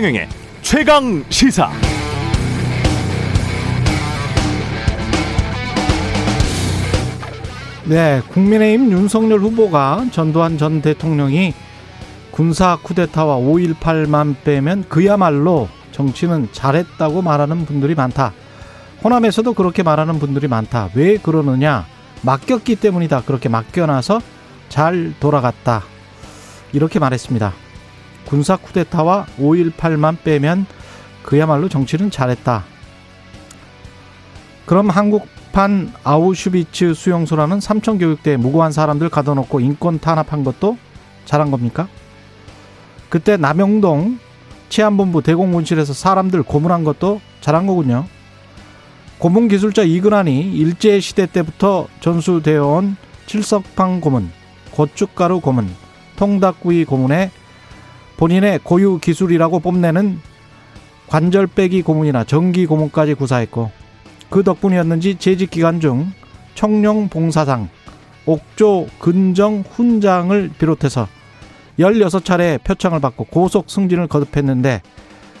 최경영의 최강 시사. 네, 국민의힘 윤석열 후보가 전두환 전 대통령이 군사 쿠데타와 5.18만 빼면 그야말로 정치는 잘했다고 말하는 분들이 많다. 호남에서도 그렇게 말하는 분들이 많다. 왜 그러느냐? 맡겼기 때문이다. 그렇게 맡겨놔서 잘 돌아갔다. 이렇게 말했습니다. 군사 쿠데타와 5.18만 빼면 그야말로 정치는 잘했다. 그럼 한국판 아우슈비츠 수용소라는 삼천 교육대에 무고한 사람들 가둬놓고 인권 탄압한 것도 잘한 겁니까? 그때 남영동 치안본부 대공군실에서 사람들 고문한 것도 잘한 거군요. 고문 기술자 이근환이 일제 시대 때부터 전수되어 온 칠석판 고문, 고춧가루 고문, 통닭구이 고문에 본인의 고유 기술이라고 뽐내는 관절 빼기 고문이나 전기 고문까지 구사했고 그 덕분이었는지 재직 기간 중 청룡 봉사상, 옥조 근정 훈장을 비롯해서 16차례 표창을 받고 고속 승진을 거듭했는데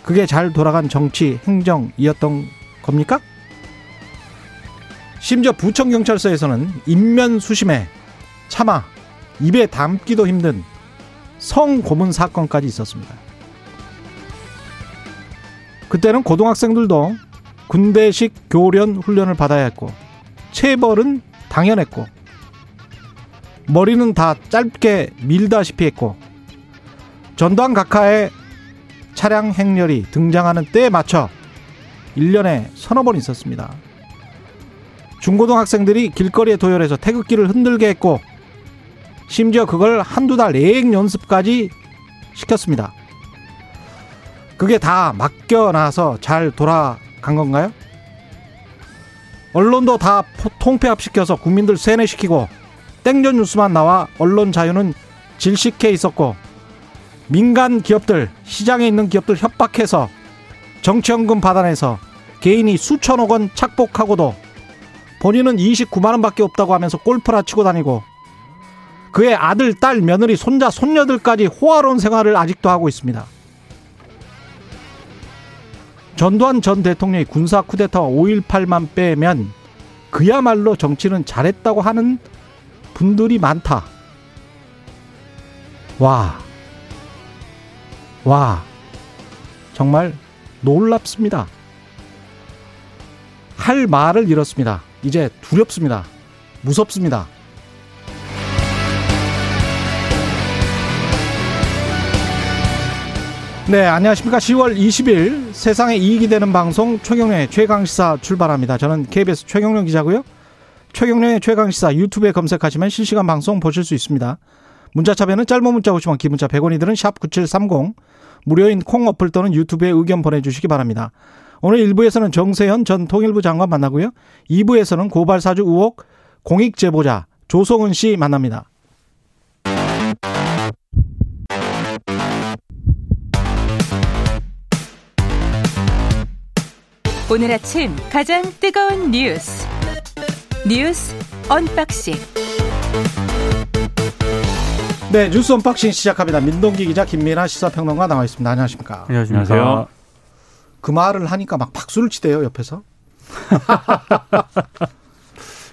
그게 잘 돌아간 정치 행정이었던 겁니까? 심지어 부천경찰서에서는 인면 수심에 차마 입에 담기도 힘든 성고문 사건까지 있었습니다. 그때는 고등학생들도 군대식 교련 훈련을 받아야 했고 체벌은 당연했고 머리는 다 짧게 밀다시피 했고 전두환 각하의 차량 행렬이 등장하는 때에 맞춰 1년에 서너 번 있었습니다. 중고등학생들이 길거리에 도열해서 태극기를 흔들게 했고 심지어 그걸 한두 달 예행 연습까지 시켰습니다. 그게 다 맡겨놔서 잘 돌아간 건가요? 언론도 다 통폐합시켜서 국민들 세뇌시키고 땡전 뉴스만 나와 언론 자유는 질식해 있었고 민간 기업들 시장에 있는 기업들 협박해서 정치연금 받아내서 개인이 수천억 원 착복하고도 본인은 29만 원밖에 없다고 하면서 골프나 치고 다니고 그의 아들, 딸, 며느리, 손자, 손녀들까지 호화로운 생활을 아직도 하고 있습니다. 전두환 전 대통령이 군사 쿠데타와 5.18만 빼면 그야말로 정치는 잘했다고 하는 분들이 많다. 와. 와. 정말 놀랍습니다. 할 말을 잃었습니다. 이제 두렵습니다. 무섭습니다. 네, 안녕하십니까. 10월 20일 세상에 이익이 되는 방송 최경련의 최강시사 출발합니다. 저는 KBS 최경련 기자고요. 최경련의 최강시사 유튜브에 검색하시면 실시간 방송 보실 수 있습니다. 문자 참여는 짧은 문자 50원, 긴 문자 100원이들은 샵9730 무료인 콩 어플 또는 유튜브에 의견 보내주시기 바랍니다. 오늘 1부에서는 정세현 전 통일부 장관 만나고요. 2부에서는 고발사주 의혹 공익 제보자 조성은 씨 만납니다. 오늘 아침 가장 뜨거운 뉴스 뉴스 unboxing 네 뉴스 unboxing 시작합니다. 민동기 기자 김민아 시사평론가 나와 있습니다. 안녕하십니까? 안녕하십니까? 그 말을 하니까 막 박수를 치대요 옆에서.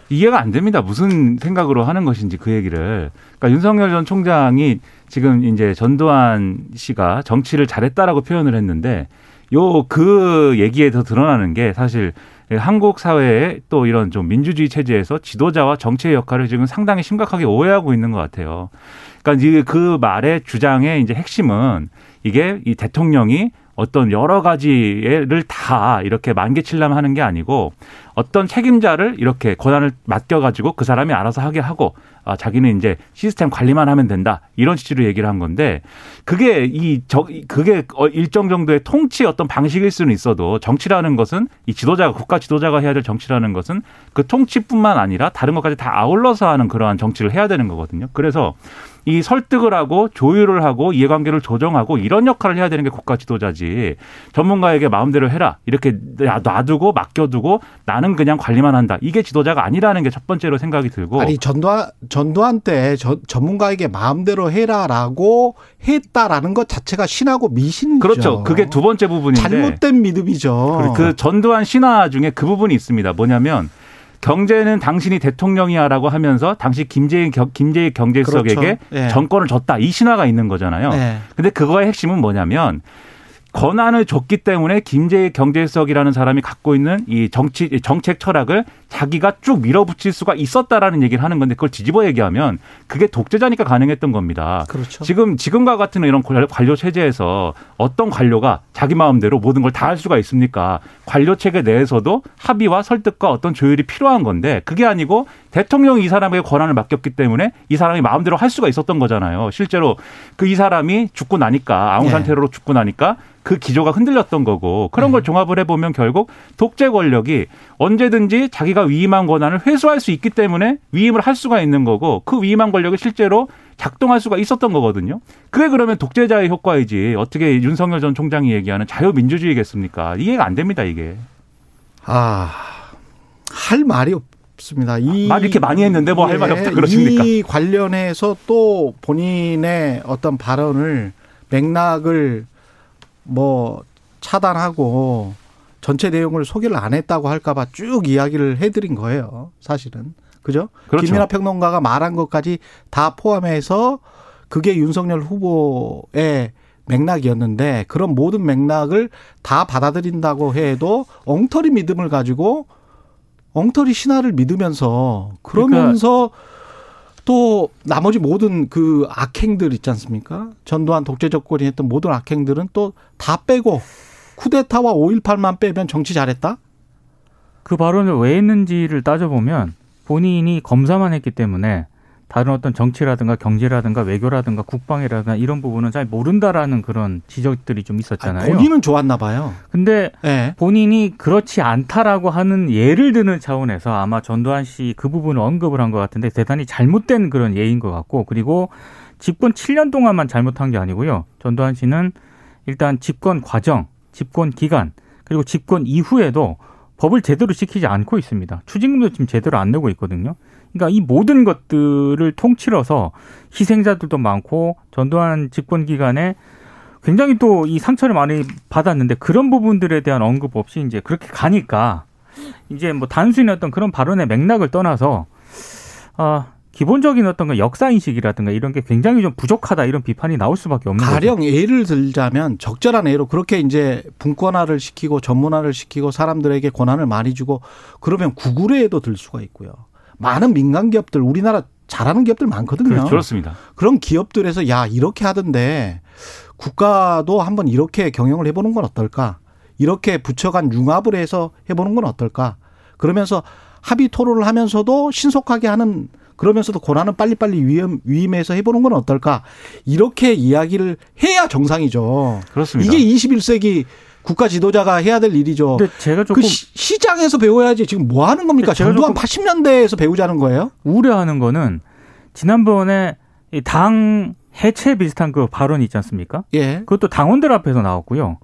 이해가 안 됩니다. 무슨 생각으로 하는 것인지 그 얘기를. 그러니까 윤석열 전 총장이 지금 이제 전두환 씨가 정치를 잘했다라고 표현을 했는데 요 그 얘기에서 드러나는 게 사실 한국 사회의 또 이런 좀 민주주의 체제에서 지도자와 정치의 역할을 지금 상당히 심각하게 오해하고 있는 것 같아요. 그러니까 그 말의 주장의 이제 핵심은 이게 이 대통령이 어떤 여러 가지를 다 이렇게 만개칠람 하는 게 아니고 어떤 책임자를 이렇게 권한을 맡겨가지고 그 사람이 알아서 하게 하고 아, 자기는 이제 시스템 관리만 하면 된다 이런 취지로 얘기를 한 건데 그게 이 저 그게 어, 일정 정도의 통치 어떤 방식일 수는 있어도 정치라는 것은 이 지도자가 국가 지도자가 해야 될 정치라는 것은 그 통치뿐만 아니라 다른 것까지 다 아울러서 하는 그러한 정치를 해야 되는 거거든요. 그래서 이 설득을 하고 조율을 하고 이해관계를 조정하고 이런 역할을 해야 되는 게 국가 지도자지 전문가에게 마음대로 해라 이렇게 놔두고 맡겨두고 나는 그냥 관리만 한다 이게 지도자가 아니라는 게 첫 번째로 생각이 들고 아니 전두환 전두환 때 저, 전문가에게 마음대로 해라라고 했다라는 것 자체가 신하고 미신이죠. 그렇죠. 그게 두 번째 부분인데 잘못된 믿음이죠. 그 전두환 신화 중에 그 부분이 있습니다. 뭐냐면 경제는 당신이 대통령이야라고 하면서 당시 김재인 김재익 경제수석에게 그렇죠. 예. 정권을 줬다 이 신화가 있는 거잖아요. 예. 근데 그거의 핵심은 뭐냐면 권한을 줬기 때문에 김재익 경제수석이라는 사람이 갖고 있는 이 정치 정책 철학을 자기가 쭉 밀어붙일 수가 있었다라는 얘기를 하는 건데 그걸 뒤집어 얘기하면 그게 독재자니까 가능했던 겁니다. 그렇죠. 지금 지금과 같은 이런 관료 체제에서 어떤 관료가 자기 마음대로 모든 걸 다 할 수가 있습니까? 관료 체계 내에서도 합의와 설득과 어떤 조율이 필요한 건데 그게 아니고 대통령이 이 사람에게 권한을 맡겼기 때문에 이 사람이 마음대로 할 수가 있었던 거잖아요. 실제로 그 이 사람이 죽고 나니까 아웅산 네. 테러로 죽고 나니까 그 기조가 흔들렸던 거고 그런 걸 네. 종합을 해보면 결국 독재 권력이 언제든지 자기가 위임한 권한을 회수할 수 있기 때문에 위임을 할 수가 있는 거고 그 위임한 권력이 실제로 작동할 수가 있었던 거거든요. 그게 그러면 독재자의 효과이지 어떻게 윤석열 전 총장이 얘기하는 자유민주주의겠습니까? 이해가 안 됩니다 이게. 아, 할 말이 없습니다. 이, 말 이렇게 많이 했는데 뭐 할 말이 없다 그러십니까? 이 관련해서 또 본인의 어떤 발언을 맥락을 뭐 차단하고 전체 내용을 소개를 안 했다고 할까봐 쭉 이야기를 해드린 거예요. 사실은 그죠? 그렇죠. 김민하 평론가가 말한 것까지 다 포함해서 그게 윤석열 후보의 맥락이었는데 그런 모든 맥락을 다 받아들인다고 해도 엉터리 믿음을 가지고 엉터리 신화를 믿으면서 그러면서 그러니까 또 나머지 모든 그 악행들 있지 않습니까? 전두환 독재 정권이 했던 모든 악행들은 또 다 빼고 쿠데타와 5.18만 빼면 정치 잘했다? 그 발언을 왜 했는지를 따져보면 본인이 검사만 했기 때문에 다른 어떤 정치라든가 경제라든가 외교라든가 국방이라든가 이런 부분은 잘 모른다라는 그런 지적들이 좀 있었잖아요. 아니, 본인은 좋았나 봐요. 근데 네. 본인이 그렇지 않다라고 하는 예를 드는 차원에서 아마 전두환 씨 그 부분을 언급을 한 것 같은데 대단히 잘못된 그런 예인 것 같고 그리고 집권 7년 동안만 잘못한 게 아니고요. 전두환 씨는 일단 집권 과정, 집권 기간 그리고 집권 이후에도 법을 제대로 지키지 않고 있습니다. 추징금도 지금 제대로 안 내고 있거든요. 그러니까 이 모든 것들을 통틀어서 희생자들도 많고 전두환 집권 기간에 굉장히 또 이 상처를 많이 받았는데 그런 부분들에 대한 언급 없이 이제 그렇게 가니까 이제 뭐 단순히 어떤 그런 발언의 맥락을 떠나서 아 기본적인 어떤 그 역사 인식이라든가 이런 게 굉장히 좀 부족하다 이런 비판이 나올 수밖에 없는 가령 거죠. 예를 들자면 적절한 예로 그렇게 이제 분권화를 시키고 전문화를 시키고 사람들에게 권한을 많이 주고 그러면 구구례에도 들 수가 있고요. 많은 민간 기업들 우리나라 잘하는 기업들 많거든요. 그렇습니다. 그런 기업들에서 야 이렇게 하던데 국가도 한번 이렇게 경영을 해보는 건 어떨까? 이렇게 부처간 융합을 해서 해보는 건 어떨까? 그러면서 합의 토론을 하면서도 신속하게 하는 그러면서도 권한은 빨리빨리 위임, 위임해서 해보는 건 어떨까? 이렇게 이야기를 해야 정상이죠. 그렇습니다. 이게 21세기 국가 지도자가 해야 될 일이죠. 근데 제가 조금 그 시, 장에서 배워야지 지금 뭐 하는 겁니까? 전두환 80년대에서 배우자는 거예요? 우려하는 거는 지난번에 당 해체 비슷한 그 발언이 있지 않습니까? 예. 그것도 당원들 앞에서 나왔고요.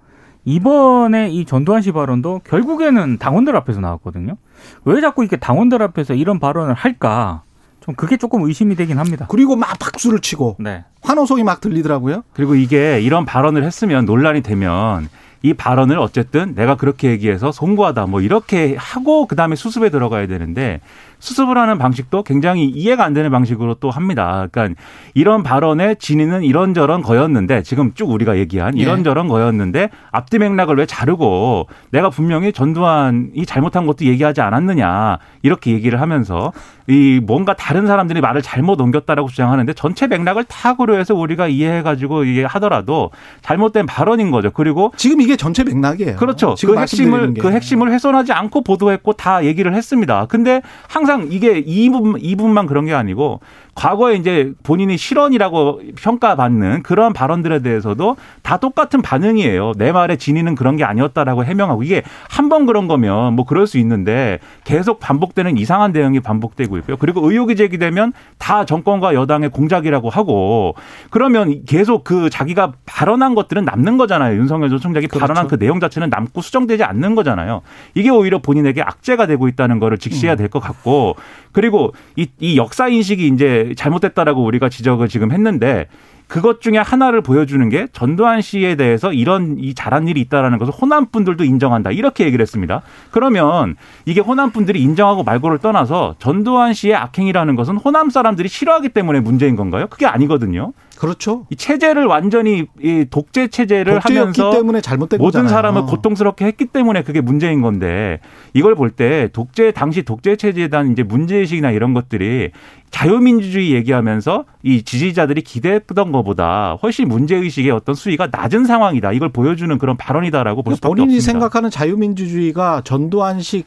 이번에 이 전두환 씨 발언도 결국에는 당원들 앞에서 나왔거든요. 왜 자꾸 이렇게 당원들 앞에서 이런 발언을 할까? 좀 그게 조금 의심이 되긴 합니다. 그리고 막 박수를 치고 네. 환호성이 막 들리더라고요. 그리고 이게 이런 발언을 했으면 논란이 되면 이 발언을 어쨌든 내가 그렇게 얘기해서 송구하다 뭐 이렇게 하고 그다음에 수습에 들어가야 되는데 수습을 하는 방식도 굉장히 이해가 안 되는 방식으로 또 합니다. 그러니까 이런 발언의 진위는 이런저런 거였는데 지금 쭉 우리가 얘기한 예. 이런저런 거였는데 앞뒤 맥락을 왜 자르고 내가 분명히 전두환이 잘못한 것도 얘기하지 않았느냐 이렇게 얘기를 하면서 이 뭔가 다른 사람들이 말을 잘못 옮겼다라고 주장하는데 전체 맥락을 타 고려해서 우리가 이해해가지고 이게 하더라도 잘못된 발언인 거죠. 그리고 지금 이게 전체 맥락이에요. 그렇죠. 지금 그 핵심을 게. 그 핵심을 훼손하지 않고 보도했고 다 얘기를 했습니다. 근데 항상 이게 이 부분 이 부분만 그런 게 아니고 과거에 이제 본인이 실언이라고 평가받는 그런 발언들에 대해서도 다 똑같은 반응이에요. 내 말에 진위는 그런 게 아니었다라고 해명하고 이게 한 번 그런 거면 뭐 그럴 수 있는데 계속 반복되는 이상한 대응이 반복되고 있고요. 그리고 의혹이 제기되면 다 정권과 여당의 공작이라고 하고 그러면 계속 그 자기가 발언한 것들은 남는 거잖아요. 윤석열 전 총장이 그렇죠. 발언한 그 내용 자체는 남고 수정되지 않는 거잖아요. 이게 오히려 본인에게 악재가 되고 있다는 거를 직시해야 될 것 같고 그리고 이, 이 역사 인식이 이제 잘못됐다라고 우리가 지적을 지금 했는데 그것 중에 하나를 보여주는 게 전두환 씨에 대해서 이런 이 잘한 일이 있다라는 것을 호남 분들도 인정한다 이렇게 얘기를 했습니다. 그러면 이게 호남 분들이 인정하고 말고를 떠나서 전두환 씨의 악행이라는 것은 호남 사람들이 싫어하기 때문에 문제인 건가요? 그게 아니거든요. 그렇죠. 이 체제를 완전히 이 독재 체제를 하면서 때문에 잘못된 모든 거잖아요. 사람을 고통스럽게 했기 때문에 그게 문제인 건데 이걸 볼 때 독재 당시 독재 체제에 대한 이제 문제 의식이나 이런 것들이 자유민주주의 얘기하면서 이 지지자들이 기대했던 것보다 훨씬 문제의식의 어떤 수위가 낮은 상황이다. 이걸 보여주는 그런 발언이다라고 볼 수밖에 본인이 없습니다. 생각하는 자유민주주의가 전두환식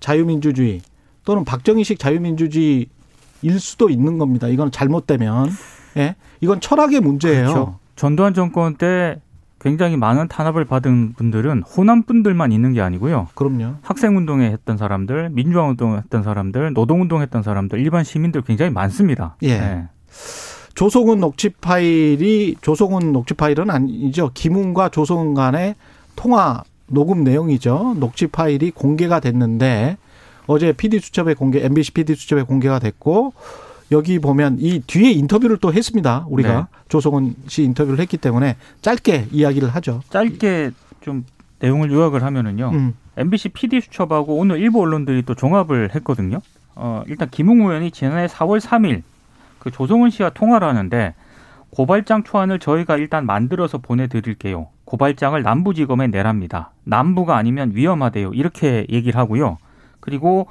자유민주주의 또는 박정희식 자유민주주의일 수도 있는 겁니다. 이건 잘못되면 예, 이건 철학의 문제예요. 그렇죠. 전두환 정권 때 굉장히 많은 탄압을 받은 분들은 호남 분들만 있는 게 아니고요. 그럼요. 학생 운동에 했던 사람들, 민주화 운동 했던 사람들, 노동 운동 했던 사람들, 일반 시민들 굉장히 많습니다. 예. 네. 조성은 녹취 파일이 조성은 녹취 파일은 아니죠. 김웅과 조성은 간의 통화 녹음 내용이죠. 녹취 파일이 공개가 됐는데 어제 PD 수첩에 공개, MBC PD 수첩에 공개가 됐고 여기 보면 이 뒤에 인터뷰를 또 했습니다. 우리가 네. 조성은 씨 인터뷰를 했기 때문에 짧게 이야기를 하죠. 짧게 좀 내용을 요약을 하면은요. 음. MBC PD 수첩하고 오늘 일부 언론들이 또 종합을 했거든요. 어, 일단 김웅 의원이 지난해 4월 3일 그 조성은 씨와 통화를 하는데 고발장 초안을 저희가 일단 만들어서 보내드릴게요. 고발장을 남부지검에 내랍니다. 남부가 아니면 위험하대요. 이렇게 얘기를 하고요. 그리고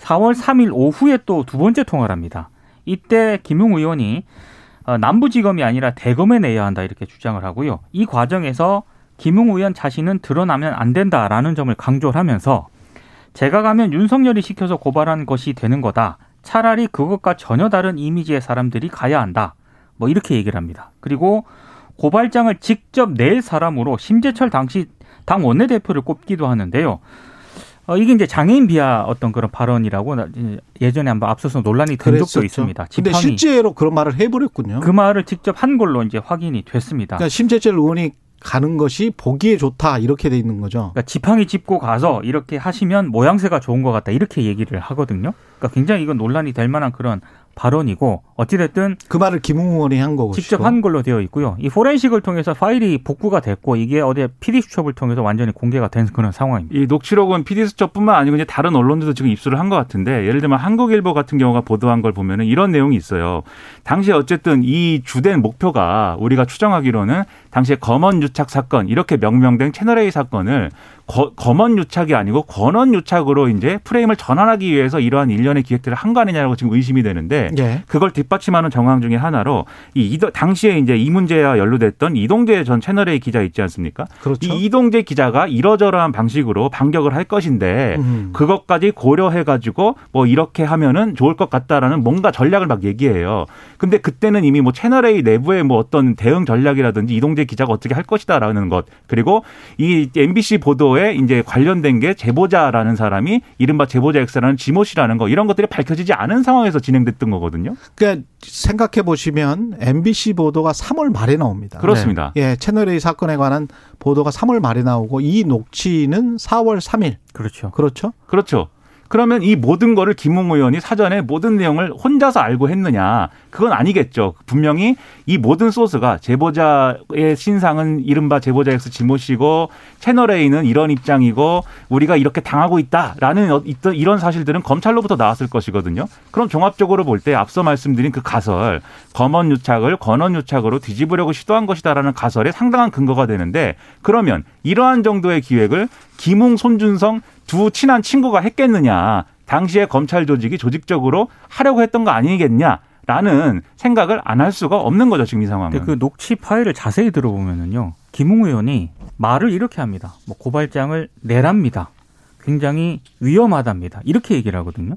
4월 3일 오후에 또 두 번째 통화를 합니다. 이때 김웅 의원이 어, 남부지검이 아니라 대검에 내야 한다 이렇게 주장을 하고요. 이 과정에서 김웅 의원 자신은 드러나면 안 된다라는 점을 강조를 하면서 제가 가면 윤석열이 시켜서 고발한 것이 되는 거다. 차라리 그것과 전혀 다른 이미지의 사람들이 가야 한다. 뭐 이렇게 얘기를 합니다. 그리고 고발장을 직접 낼 사람으로 심재철 당시 당 원내대표를 꼽기도 하는데요. 어, 이게 이제 장애인 비하 어떤 그런 발언이라고 나- 예전에 한번 앞서서 논란이 된 적도 그랬었죠. 있습니다. 근데 실제로 그런 말을 해버렸군요. 그 말을 직접 한 걸로 이제 확인이 됐습니다. 그러니까 심재철 의원이 가는 것이 보기에 좋다 이렇게 돼 있는 거죠. 그러니까 지팡이 짚고 가서 이렇게 하시면 모양새가 좋은 것 같다 이렇게 얘기를 하거든요. 그러니까 굉장히 이건 논란이 될 만한 그런 발언이고 어찌됐든 그 말을 김웅 의원이 한 거고. 직접 한 걸로 되어 있고요. 이 포렌식을 통해서 파일이 복구가 됐고 이게 어제 PD 수첩을 통해서 완전히 공개가 된 그런 상황입니다. 이 녹취록은 PD수첩뿐만 아니고 이제 다른 언론들도 지금 입수를 한 것 같은데 예를 들면 한국일보 같은 경우가 보도한 걸 보면은 이런 내용이 있어요. 당시에 어쨌든 이 주된 목표가 우리가 추정하기로는 당시에 검언 유착 사건 이렇게 명명된 채널A 사건을 거, 검언 유착이 아니고 권언 유착으로 이제 프레임을 전환하기 위해서 이러한 일련의 기획들을 한 거 아니냐라고 지금 의심이 되는데 예. 그걸 뒷받침하는 정황 중에 하나로 이 이도- 당시에 이제 이 문제와 연루됐던 이동재 전 채널A 기자 있지 않습니까? 그렇죠. 이 이동재 기자가 이러저러한 방식으로 반격을 할 것인데 음. 그것까지 고려해 가지고 뭐 이렇게 하면은 좋을 것 같다라는 뭔가 전략을 막 얘기해요. 근데 그때는 이미 뭐 채널 A 내부의 뭐 어떤 대응 전략이라든지 이동재 기자가 어떻게 할 것이다라는 것 그리고 이 MBC 보도에 이제 관련된 게 제보자라는 사람이 이른바 제보자 X라는 지모 씨라는 거 이런 것들이 밝혀지지 않은 상황에서 진행됐던 거거든요. 그러니까 생각해 보시면 MBC 보도가 3월 말에 나옵니다. 그렇습니다. 예, 채널 A 사건에 관한 보도가 3월 말에 나오고 이 녹취는 4월 3일. 그렇죠. 그렇죠? 그렇죠. 그러면 이 모든 거를 김웅 의원이 사전에 모든 내용을 혼자서 알고 했느냐? 그건 아니겠죠. 분명히 이 모든 소스가 제보자의 신상은 이른바 제보자 X 지모 씨고 채널 A는 이런 입장이고 우리가 이렇게 당하고 있다라는 어- 있던 이런 사실들은 검찰로부터 나왔을 것이거든요. 그럼 종합적으로 볼 때 앞서 말씀드린 그 가설 검언 유착을 권언 유착으로 뒤집으려고 시도한 것이다라는 가설에 상당한 근거가 되는데 그러면 이러한 정도의 기획을 김웅 손준성 두 친한 친구가 했겠느냐. 당시에 검찰 조직이 조직적으로 하려고 했던 거 아니겠냐 라는 생각을 안 할 수가 없는 거죠, 지금 이 상황은. 근데 그 녹취 파일을 자세히 들어보면은요. 김웅 의원이 말을 이렇게 합니다. 뭐 고발장을 내랍니다. 굉장히 위험하답니다. 이렇게 얘기를 하거든요.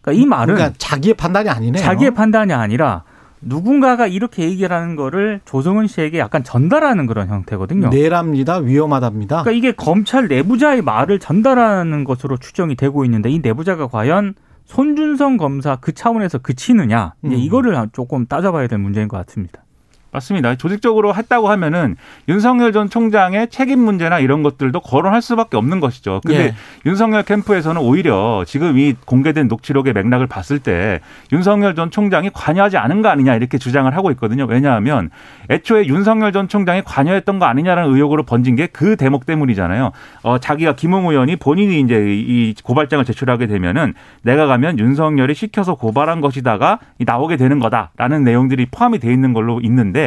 그러니까 이 말은 그러니까 자기의 판단이 아니네요. 자기의 판단이 아니라 누군가가 이렇게 얘기를 하는 거를 조성은 씨에게 약간 전달하는 그런 형태거든요. 내랍니다. 위험하답니다. 그러니까 이게 검찰 내부자의 말을 전달하는 것으로 추정이 되고 있는데 이 내부자가 과연 손준성 검사 그 차원에서 그치느냐 음. 이거를 조금 따져봐야 될 문제인 것 같습니다. 맞습니다. 조직적으로 했다고 하면은 윤석열 전 총장의 책임 문제나 이런 것들도 거론할 수밖에 없는 것이죠. 근데 예. 윤석열 캠프에서는 오히려 지금 이 공개된 녹취록의 맥락을 봤을 때 윤석열 전 총장이 관여하지 않은 거 아니냐 이렇게 주장을 하고 있거든요. 왜냐하면 애초에 윤석열 전 총장이 관여했던 거 아니냐라는 의혹으로 번진 게 그 대목 때문이잖아요. 어, 자기가 김웅 의원이 본인이 이제 이 고발장을 제출하게 되면은 내가 가면 윤석열이 시켜서 고발한 것이다가 나오게 되는 거다라는 내용들이 포함이 돼 있는 걸로 있는데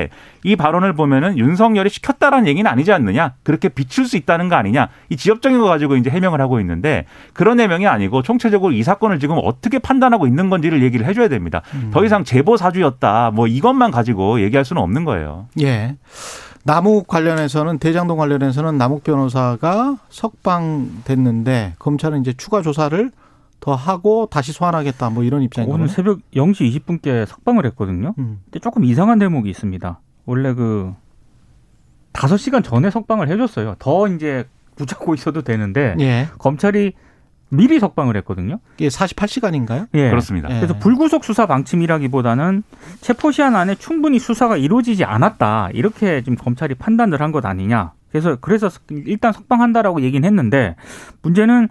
이 발언을 보면은 윤석열이 시켰다라는 얘기는 아니지 않느냐 그렇게 비출 수 있다는 거 아니냐 이 지엽적인 거 가지고 이제 해명을 하고 있는데 그런 해명이 아니고 총체적으로 이 사건을 지금 어떻게 판단하고 있는 건지를 얘기를 해줘야 됩니다. 더 이상 제보 사주였다 뭐 이것만 가지고 얘기할 수는 없는 거예요. 예. 남욱 관련해서는 대장동 관련해서는 남욱 변호사가 석방됐는데 검찰은 이제 추가 조사를 더 하고 다시 소환하겠다 뭐 이런 입장인 오늘 거예요. 새벽 0시 20분께 석방을 했거든요. 음. 근데 조금 이상한 대목이 있습니다. 원래 그 5시간 전에 석방을 해줬어요. 더 이제 붙잡고 있어도 되는데 예. 검찰이 미리 석방을 했거든요. 이게 48시간인가요? 예. 그렇습니다. 예. 그래서 불구속 수사 방침이라기보다는 체포 시한 안에 충분히 수사가 이루어지지 않았다 이렇게 지금 검찰이 판단을 한 것 아니냐. 그래서 그래서 일단 석방한다라고 얘기는 했는데 문제는 어,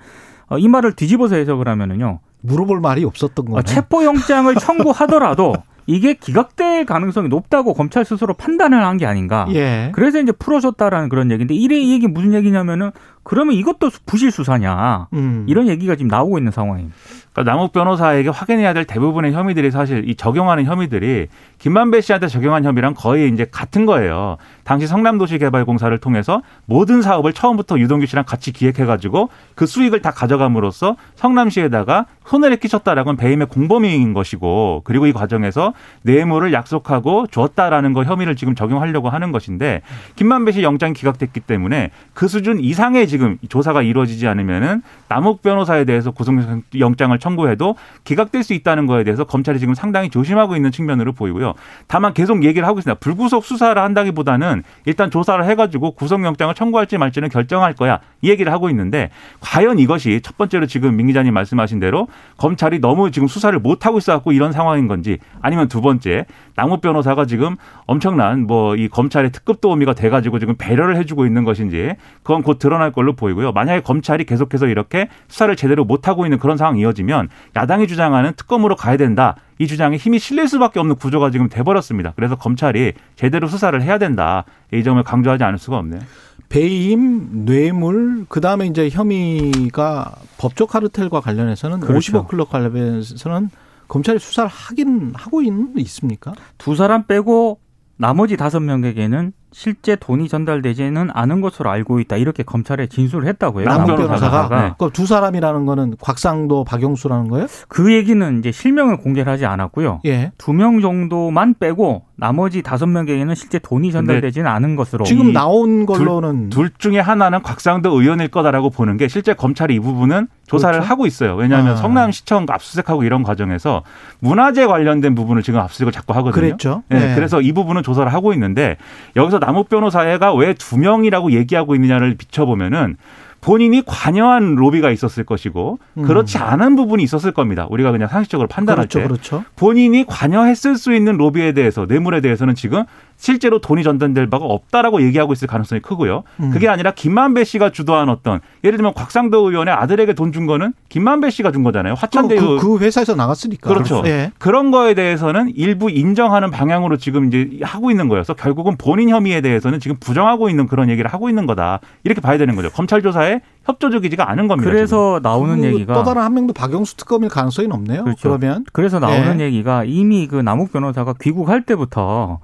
이 말을 뒤집어서 해석을 하면은요. 물어볼 말이 없었던 거네. 어, 체포영장을 청구하더라도 이게 기각될 가능성이 높다고 검찰 스스로 판단을 한 게 아닌가. 예. 그래서 이제 풀어줬다라는 그런 얘기인데 이래 이 얘기 무슨 얘기냐면은 그러면 이것도 부실 수사냐 음. 이런 얘기가 지금 나오고 있는 상황입니다. 그러니까 남욱 변호사에게 확인해야 될 대부분의 혐의들이 사실 이 적용하는 혐의들이 김만배 씨한테 적용한 혐의랑 거의 이제 같은 거예요. 당시 성남도시개발공사를 통해서 모든 사업을 처음부터 유동규 씨랑 같이 기획해가지고 그 수익을 다 가져감으로써 성남시에다가 손해를 끼쳤다라고는 배임의 공범인 것이고 그리고 이 과정에서 뇌물을 약속하고 줬다라는 거 혐의를 지금 적용하려고 하는 것인데 김만배 씨 영장이 기각됐기 때문에 그 수준 이상의 지금 조사가 이루어지지 않으면은 남욱 변호사에 대해서 구속영장을 청구해도 기각될 수 있다는 거에 대해서 검찰이 지금 상당히 조심하고 있는 측면으로 보이고요. 다만 계속 얘기를 하고 있습니다. 불구속 수사를 한다기보다는 일단 조사를 해가지고 구속영장을 청구할지 말지는 결정할 거야. 이 얘기를 하고 있는데 과연 이것이 첫 번째로 지금 민 기자님 말씀하신 대로 검찰이 너무 지금 수사를 못 하고 있어갖고 이런 상황인 건지 아니면 두 번째 남욱 변호사가 지금 엄청난 뭐 이 검찰의 특급 도우미가 돼가지고 지금 배려를 해주고 있는 것인지 그건 곧 드러날 걸로 보이고요. 만약에 검찰이 계속해서 이렇게 수사를 제대로 못 하고 있는 그런 상황이 이어지면 야당이 주장하는 특검으로 가야 된다. 이 주장에 힘이 실릴 수밖에 없는 구조가 지금 돼버렸습니다. 그래서 검찰이 제대로 수사를 해야 된다. 이 점을 강조하지 않을 수가 없네요. 배임, 뇌물, 그 다음에 이제 혐의가 법적 카르텔과 관련해서는 그렇죠. 50억 클럽 관련해서는 검찰이 수사를 하긴 하고 있는 있습니까? 두 사람 빼고 나머지 다섯 명에게는 실제 돈이 전달되지는 않은 것으로 알고 있다. 이렇게 검찰에 진술을 했다고요. 남욱 변호사가. 네. 그두 사람이라는 거는 곽상도, 박영수라는 거예요? 그 얘기는 이제 실명을 공개를 하지 않았고요. 예. 두 명 정도만 빼고 나머지 다섯 명에게는 실제 돈이 전달되지는 않은 것으로 지금 이 나온 걸로는 둘 중에 하나는 곽상도 의원일 거다라고 보는 게 실제 검찰이 이 부분은 조사를 그렇죠. 하고 있어요. 왜냐하면 아. 성남시청 압수수색하고 이런 과정에서 문화재 관련된 부분을 지금 압수수색을 자꾸 하거든요. 그랬죠. 네, 네. 그래서 이 부분은 조사를 하고 있는데 여기서 남욱 변호사가 왜 두 명이라고 얘기하고 있느냐를 비춰보면은 본인이 관여한 로비가 있었을 것이고 그렇지 않은 부분이 있었을 겁니다. 우리가 그냥 상식적으로 판단할 음. 그렇죠, 때 그렇죠. 본인이 관여했을 수 있는 로비에 대해서 뇌물에 대해서는 지금 실제로 돈이 전달될 바가 없다라고 얘기하고 있을 가능성이 크고요. 음. 그게 아니라 김만배 씨가 주도한 어떤 예를 들면 곽상도 의원의 아들에게 돈 준 거는 김만배 씨가 준 거잖아요. 화천대 그, 그 회사에서 나갔으니까. 그렇죠. 예. 그런 거에 대해서는 일부 인정하는 방향으로 지금 이제 하고 있는 거여서 결국은 본인 혐의에 대해서는 지금 부정하고 있는 그런 얘기를 하고 있는 거다. 이렇게 봐야 되는 거죠. 검찰 조사에 협조적이지가 않은 겁니다. 지금. 그래서 나오는 그 얘기가 또 다른 한 명도 박영수 특검일 가능성이 높네요. 그렇죠. 그러면 그래서 나오는 네. 얘기가 이미 그 남욱 변호사가 귀국할 때부터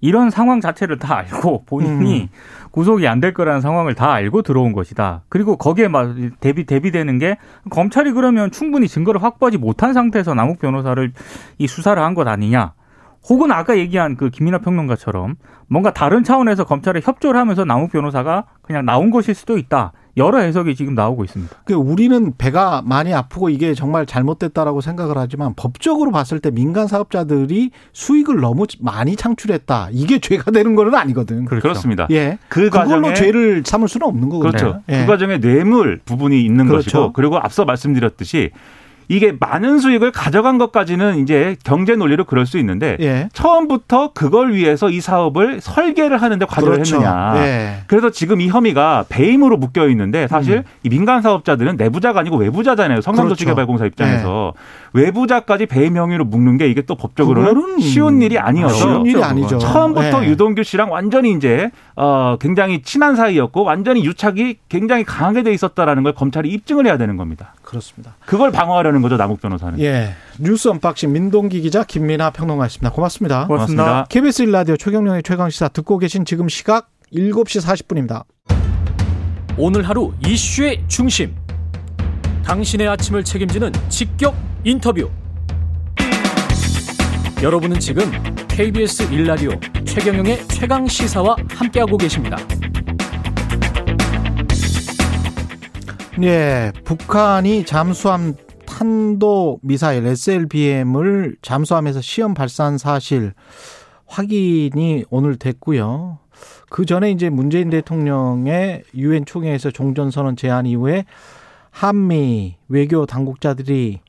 이런 상황 자체를 다 알고 본인이 음. 구속이 안 될 거라는 상황을 다 알고 들어온 것이다. 그리고 거기에 막 대비 대비되는 게 검찰이 그러면 충분히 증거를 확보하지 못한 상태에서 남욱 변호사를 이 수사를 한 것 아니냐. 혹은 아까 얘기한 그 김민하 평론가처럼 뭔가 다른 차원에서 검찰에 협조를 하면서 남욱 변호사가 그냥 나온 것일 수도 있다. 여러 해석이 지금 나오고 있습니다. 그 우리는 배가 많이 아프고 이게 정말 잘못됐다라고 생각을 하지만 법적으로 봤을 때 민간 사업자들이 수익을 너무 많이 창출했다. 이게 죄가 되는 거는 아니거든. 그렇죠. 그렇습니다 예. 그 그걸로 과정에 죄를 삼을 수는 없는 거거든요. 그렇죠. 예. 그 과정에 뇌물 부분이 있는 그렇죠. 것이고 그리고 앞서 말씀드렸듯이 이게 많은 수익을 가져간 것까지는 이제 경제 논리로 그럴 수 있는데 예. 처음부터 그걸 위해서 이 사업을 설계를 하는데 과도를 그렇죠. 했느냐. 예. 그래서 지금 이 혐의가 배임으로 묶여 있는데 사실 음. 이 민간 사업자들은 내부자가 아니고 외부자잖아요. 성남도시개발공사 그렇죠. 입장에서 외부자까지 배임 혐의로 묶는 게 이게 또 법적으로는 쉬운 일이 아니어서 쉬운 일이 아니죠. 처음부터 예. 유동규 씨랑 완전히 이제 어 굉장히 친한 사이였고 완전히 유착이 굉장히 강하게 돼 있었다라는 걸 검찰이 입증을 해야 되는 겁니다. 그렇습니다. 그걸 방어하려는 거죠 남욱 변호사는. 예. 뉴스 unboxing 민동기 기자 김민아 평론가였습니다. 고맙습니다. 고맙습니다. KBS 1라디오 최경영의 최강시사 듣고 계신 지금 시각 7시 40분입니다. 오늘 하루 이슈의 중심. 당신의 아침을 책임지는 직격 인터뷰. 여러분은 지금 KBS 1라디오 최경영의 최강 시사와 함께하고 계십니다. 예, 북한이 잠수함 탄도 미사일 SLBM을 잠수함에서 시험 발사한 사실 확인이 오늘 됐고요. 그 전에 이제 문재인 대통령의 유엔 총회에서 종전선언 제안 이후에 한미 외교 당국자들이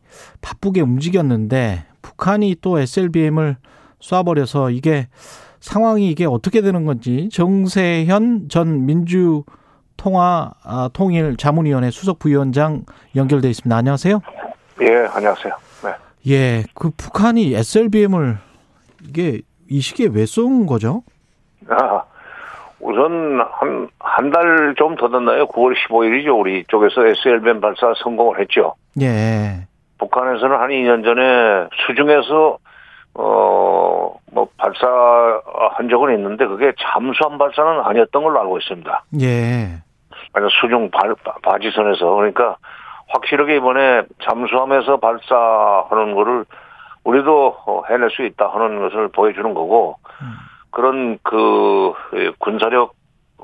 바쁘게 움직였는데 북한이 또 SLBM을 쏴버려서 이게 상황이 이게 어떻게 되는 건지 정세현 전 민주 통화 아, 통일 자문위원회 수석 부위원장 연결돼 있습니다. 안녕하세요. 예, 안녕하세요. 네. 예, 그 북한이 SLBM을 이게 이 시기에 왜 쏜 거죠? 아, 우선 한, 한 달 좀 더 됐나요? 9월 15일이죠. 우리 쪽에서 SLBM 발사 성공을 했죠. 예, 북한에서는 한 2년 전에 수중에서, 어, 뭐, 발사한 적은 있는데 그게 잠수함 발사는 아니었던 걸로 알고 있습니다. 예, 아니, 수중 발, 바지선에서. 그러니까 확실하게 이번에 잠수함에서 발사하는 거를 우리도 어, 해낼 수 있다 하는 것을 보여주는 거고 그런 그 예, 군사력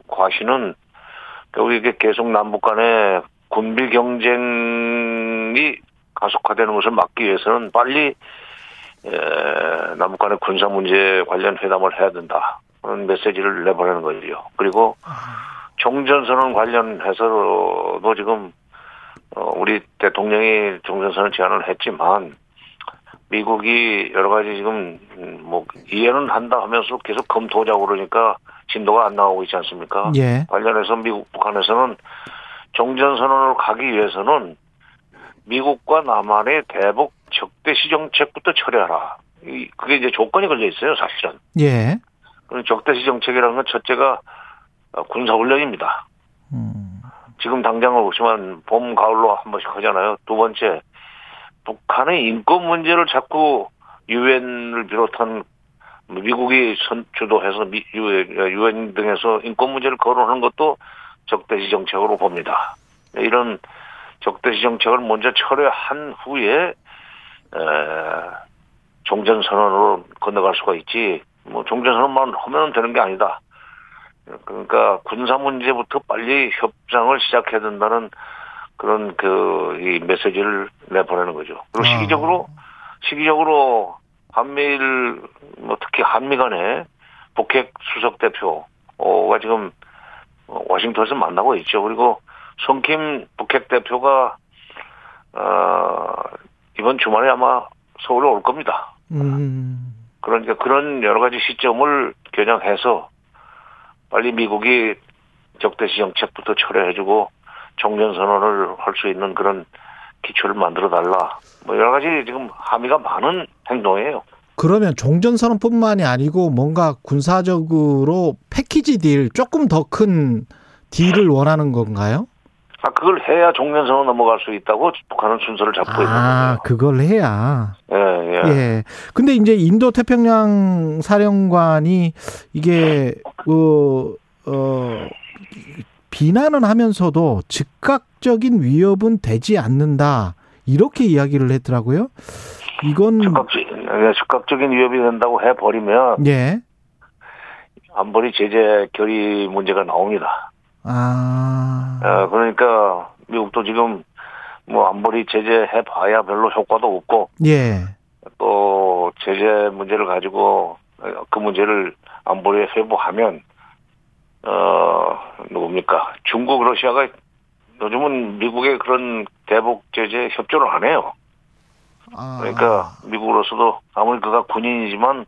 과시는 결국 이게 계속 남북 간의 군비 경쟁이 가속화되는 것을 막기 위해서는 빨리 에, 남북 간의 군사 문제 관련 회담을 해야 된다 하는 메시지를 내보내는 거죠. 그리고 종전선언 관련해서도 지금 어, 우리 대통령이 종전선언 제안을 했지만 미국이 여러 가지 지금 음, 뭐 이해는 한다 하면서 계속 검토하자고 그러니까 진도가 안 나오고 있지 않습니까? 예, 관련해서 미국 북한에서는 종전선언으로 가기 위해서는 미국과 남한의 대북 적대시 정책부터 처리하라. 이 그게 이제 조건이 걸려 있어요, 사실은. 예, 그런 적대시 정책이라는 건 첫째가 어, 군사훈련입니다. 음, 지금 당장을 보시면 봄, 가을로 한 번씩 하잖아요. 두 번째, 북한의 인권 문제를 자꾸 유엔을 비롯한 미국이 선, 주도해서 미, 유엔 등에서 인권 문제를 거론하는 것도 적대시 정책으로 봅니다. 이런 적대시 정책을 먼저 철회한 후에 에, 종전선언으로 건너갈 수가 있지 뭐 종전선언만 하면 되는 게 아니다. 그러니까 군사 문제부터 빨리 협상을 시작해야 된다는 그런 그 이 메시지를 내보내는 거죠. 그리고 아. 시기적으로 시기적으로 한미일 뭐 특히 한미 간에 북핵 수석 대표가 지금 워싱턴에서 만나고 있죠. 그리고 성킴 북핵 대표가 어 이번 주말에 아마 서울에 올 겁니다. 음, 그러니까 그런 여러 가지 시점을 겨냥해서 빨리 미국이 적대시 정책부터 철회해주고 종전선언을 할 수 있는 그런 기초를 만들어 달라. 뭐 여러 가지 지금 함의가 많은 행동이에요. 그러면 종전선언뿐만이 아니고 뭔가 군사적으로 패키지 딜 조금 더 큰 딜을 원하는 건가요? 아 그걸 해야 종전선언 넘어갈 수 있다고 북한은 순서를 잡고 있는 아, 거예요. 그걸 해야. 예, 예. 예. 근데 이제 인도 태평양 사령관이 이게 어, 어 비난은 하면서도 즉각적인 위협은 되지 않는다. 이렇게 이야기를 했더라고요. 이건 즉각적, 예, 즉각적인 위협이 된다고 해 버리면 예. 안보리 제재 결의 문제가 나옵니다. 아. 어, 그러니까 미국도 지금 뭐 안보리 제재 해 봐야 별로 효과도 없고 예. 또 제재 문제를 가지고 그 문제를 안보리에 회부하면 어 누굽니까 중국 러시아가 요즘은 미국의 그런 대북 제재 협조를 안 해요. 아. 그러니까 미국으로서도 아무리 그가 군인이지만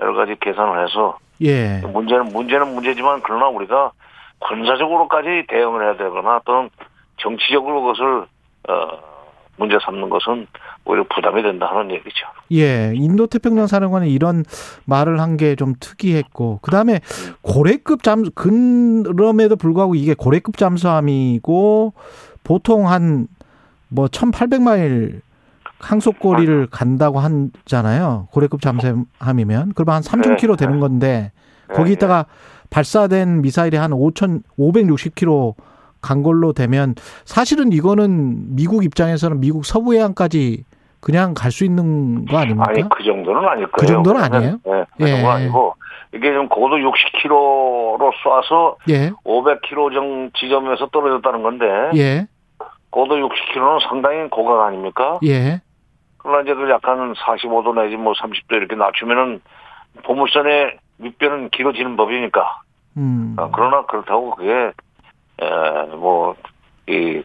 여러 가지 계산을 해서 예. 문제는 문제는 문제지만 그러나 우리가 군사적으로까지 대응을 해야 되거나 또는 정치적으로 그것을 어 문제 삼는 것은 오히려 부담이 된다 하는 얘기죠. 예, 인도 태평양 사령관이 이런 말을 한 게 좀 특이했고, 그 다음에 고래급 잠 그럼에도 불구하고 이게 고래급 잠수함이고 보통 한 뭐 1,800마일 항속거리를 간다고 하잖아요. 고래급 잠수함이면 그러면 한 3,000km 되는 건데 거기다가 발사된 미사일이 한 5,560km 간 걸로 되면 사실은 이거는 미국 입장에서는 미국 서부 해안까지 그냥 갈 수 있는 거 아닙니까? 아니 그 정도는 아닐 거예요. 그 정도는 아니에요? 네, 그 예. 정도는 아니고 이게 좀 고도 60km로 쏴서 예, 500km 정 지점에서 떨어졌다는 건데 예, 고도 60km는 상당히 고각 아닙니까? 예. 그러나 이제 그 약간 45도 내지 뭐 30도 이렇게 낮추면은 포물선의 윗변은 길어지는 법이니까. 음. 아, 그러나 그렇다고 그게 에 뭐이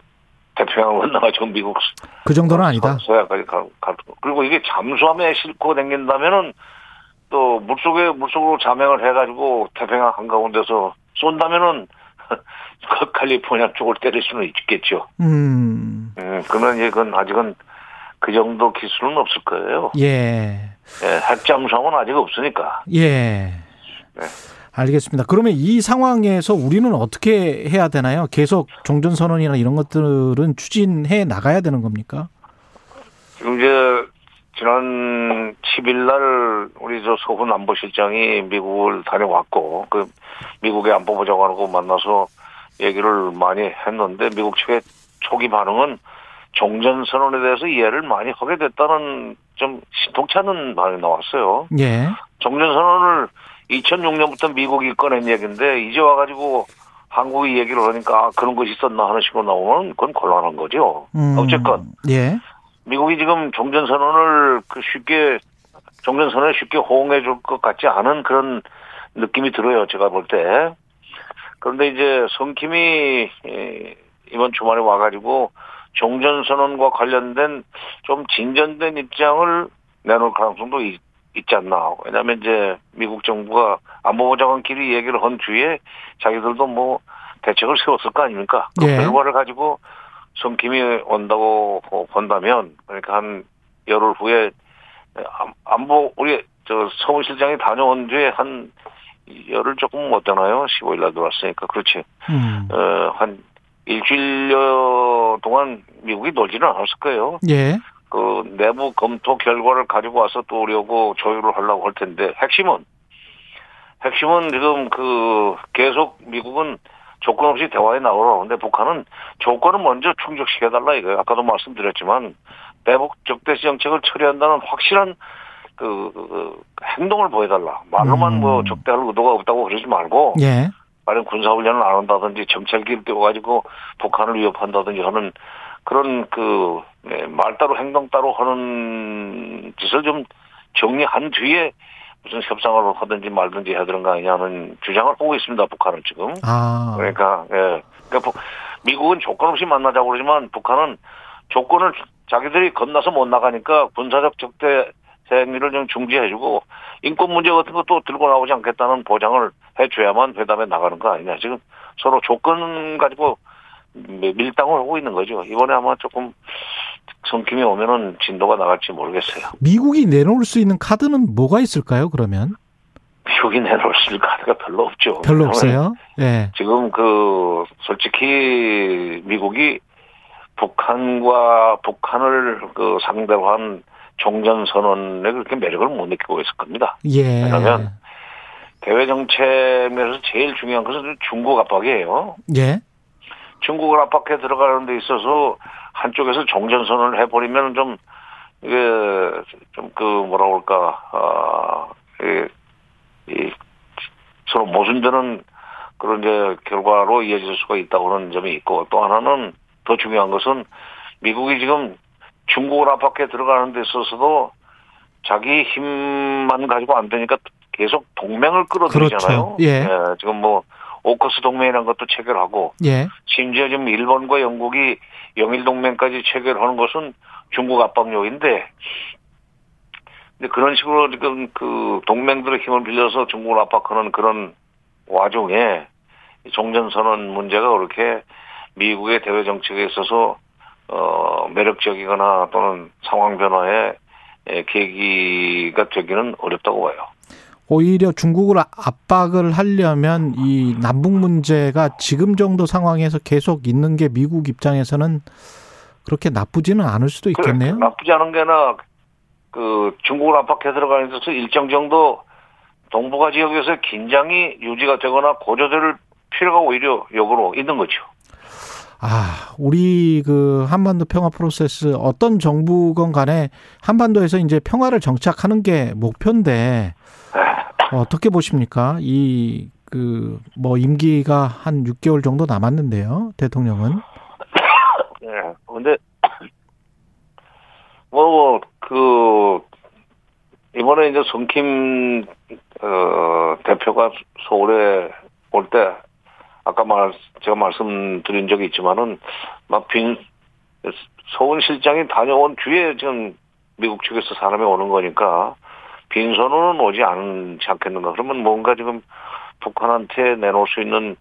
태평양 건너가지고 미국 그 정도는 아니다. 서해까지 가, 가 그리고 이게 잠수함에 싣고 다닌다면은 또 물속에 물속으로 잠행을 해가지고 태평양 한가운데서 쏜다면은 그 캘리포니아 쪽을 때릴 수는 있겠죠. 음. 음, 그러면 이제 그건 아직은 그 정도 기술은 없을 거예요. 예. 예, 핵잠수함은 아직 없으니까. 예. 알겠습니다. 그러면 이 상황에서 우리는 어떻게 해야 되나요? 계속 종전 선언이나 이런 것들은 추진해 나가야 되는 겁니까? 지금 이제 지난 10일 날 우리 저 소훈 안보실장이 미국을 다녀왔고 그 미국의 안보보좌관하고 만나서 얘기를 많이 했는데 미국 측의 초기 반응은 종전 선언에 대해서 이해를 많이 하게 됐다는 좀 신통치 않은 반응이 나왔어요. 예. 종전선언을 2006년부터 미국이 꺼낸 얘기인데 이제 와가지고 한국이 얘기를 하니까 아, 그런 것이 있었나 하는 식으로 나오면 그건 곤란한 거죠. 음. 어쨌건 예. 미국이 지금 종전선언을 그 쉽게 종전선언을 쉽게 호응해 줄 것 같지 않은 그런 느낌이 들어요. 제가 볼 때. 그런데 이제 성킴이 에, 이번 주말에 와가지고 종전선언과 관련된 좀 진전된 입장을 내놓을 가능성도 있, 있지 않나. 왜냐하면 이제 미국 정부가 안보보좌관끼리 얘기를 한 뒤에 자기들도 뭐 대책을 세웠을 거 아닙니까? 그 예. 결과를 가지고 성킴이 온다고 본다면 그러니까 한 열흘 후에 안- 안보 우리 저 서울실장이 다녀온 뒤에 한 열흘 조금 못 되나요? 15일 날 들어왔으니까 그렇지. 음. 어 한 일주일여 동안 미국이 놀지는 않았을 거예요. 예. 그 내부 검토 결과를 가지고 와서 또 우리하고 조율을 하려고 할 텐데 핵심은 핵심은 지금 그 계속 미국은 조건 없이 대화에 나오라고 하는데 북한은 조건을 먼저 충족시켜달라 이거예요. 아까도 말씀드렸지만 대북 적대시 정책을 처리한다는 확실한 그, 그 행동을 보여달라. 말로만 음. 뭐 적대할 의도가 없다고 그러지 말고 예. 말은 군사훈련을 안 한다든지 정찰기를 띄워가지고 북한을 위협한다든지 하는 그런 그 네, 말 따로 행동 따로 하는 짓을 좀 정리한 뒤에 무슨 협상을 하든지 말든지 해야 되는 거 아니냐는 주장을 하고 있습니다. 북한은 지금. 아. 그러니까 예. 그러니까 북- 미국은 조건 없이 만나자고 그러지만 북한은 조건을 자기들이 건너서 못 나가니까 군사적 적대 행위를 좀 중지해주고 인권 문제 같은 것도 들고 나오지 않겠다는 보장을 해줘야만 회담에 나가는 거 아니냐. 지금 서로 조건 가지고 밀- 밀당을 하고 있는 거죠. 이번에 아마 조금 성킴이 오면은 진도가 나갈지 모르겠어요. 미국이 내놓을 수 있는 카드는 뭐가 있을까요? 그러면 미국이 내놓을 수 있는 카드가 별로 없죠. 별로 없어요. 예. 지금 그 솔직히 미국이 북한과 북한을 그 상대로 한 종전 선언에 그렇게 매력을 못 느끼고 있을 겁니다. 예. 왜냐면 대외 정책에서 제일 중요한 것은 중국 압박이에요. 예. 중국을 압박해 들어가는 데 있어서 한쪽에서 종전 선언을 해버리면 좀 이게 좀 그 뭐라 그럴까 아, 이, 이 서로 모순되는 그런 이제 결과로 이어질 수가 있다고 하는 점이 있고 또 하나는 더 중요한 것은 미국이 지금 중국을 압박해 들어가는 데 있어서도 자기 힘만 가지고 안 되니까 계속 동맹을 끌어들이잖아요. 그렇죠. 예. 지금 뭐 오커스 동맹이라는 것도 체결하고 예. 심지어 지금 일본과 영국이 영일 동맹까지 체결하는 것은 중국 압박력인데 근데 그런 식으로 지금 그 동맹들의 힘을 빌려서 중국을 압박하는 그런 와중에 종전선언 문제가 그렇게 미국의 대외 정책에 있어서 어 매력적이거나 또는 상황 변화에 예, 계기가 되기는 어렵다고 봐요. 오히려 중국을 압박을 하려면 이 남북 문제가 지금 정도 상황에서 계속 있는 게 미국 입장에서는 그렇게 나쁘지는 않을 수도 있겠네요. 그래, 나쁘지 않은 게나 그 중국을 압박해 들어가는 데서 일정 정도 동북아 지역에서 긴장이 유지가 되거나 고조될 필요가 오히려 역으로 있는 거죠. 아, 우리 그 한반도 평화 프로세스 어떤 정부건 간에 한반도에서 이제 평화를 정착하는 게 목표인데 어떻게 보십니까? 이 그 뭐 임기가 한 6개월 정도 남았는데요. 대통령은. 예. 근데 뭐 그 이번에 이제 성킴 어 대표가 서울에 올 때 아까 말 제가 말씀드린 적이 있지만은 막 빈 서울 실장이 다녀온 뒤에 지금 미국 측에서 사람이 오는 거니까 빈손으로는 오지 않지 않겠는가. 그러면 뭔가 지금 북한한테 내놓을 수 있는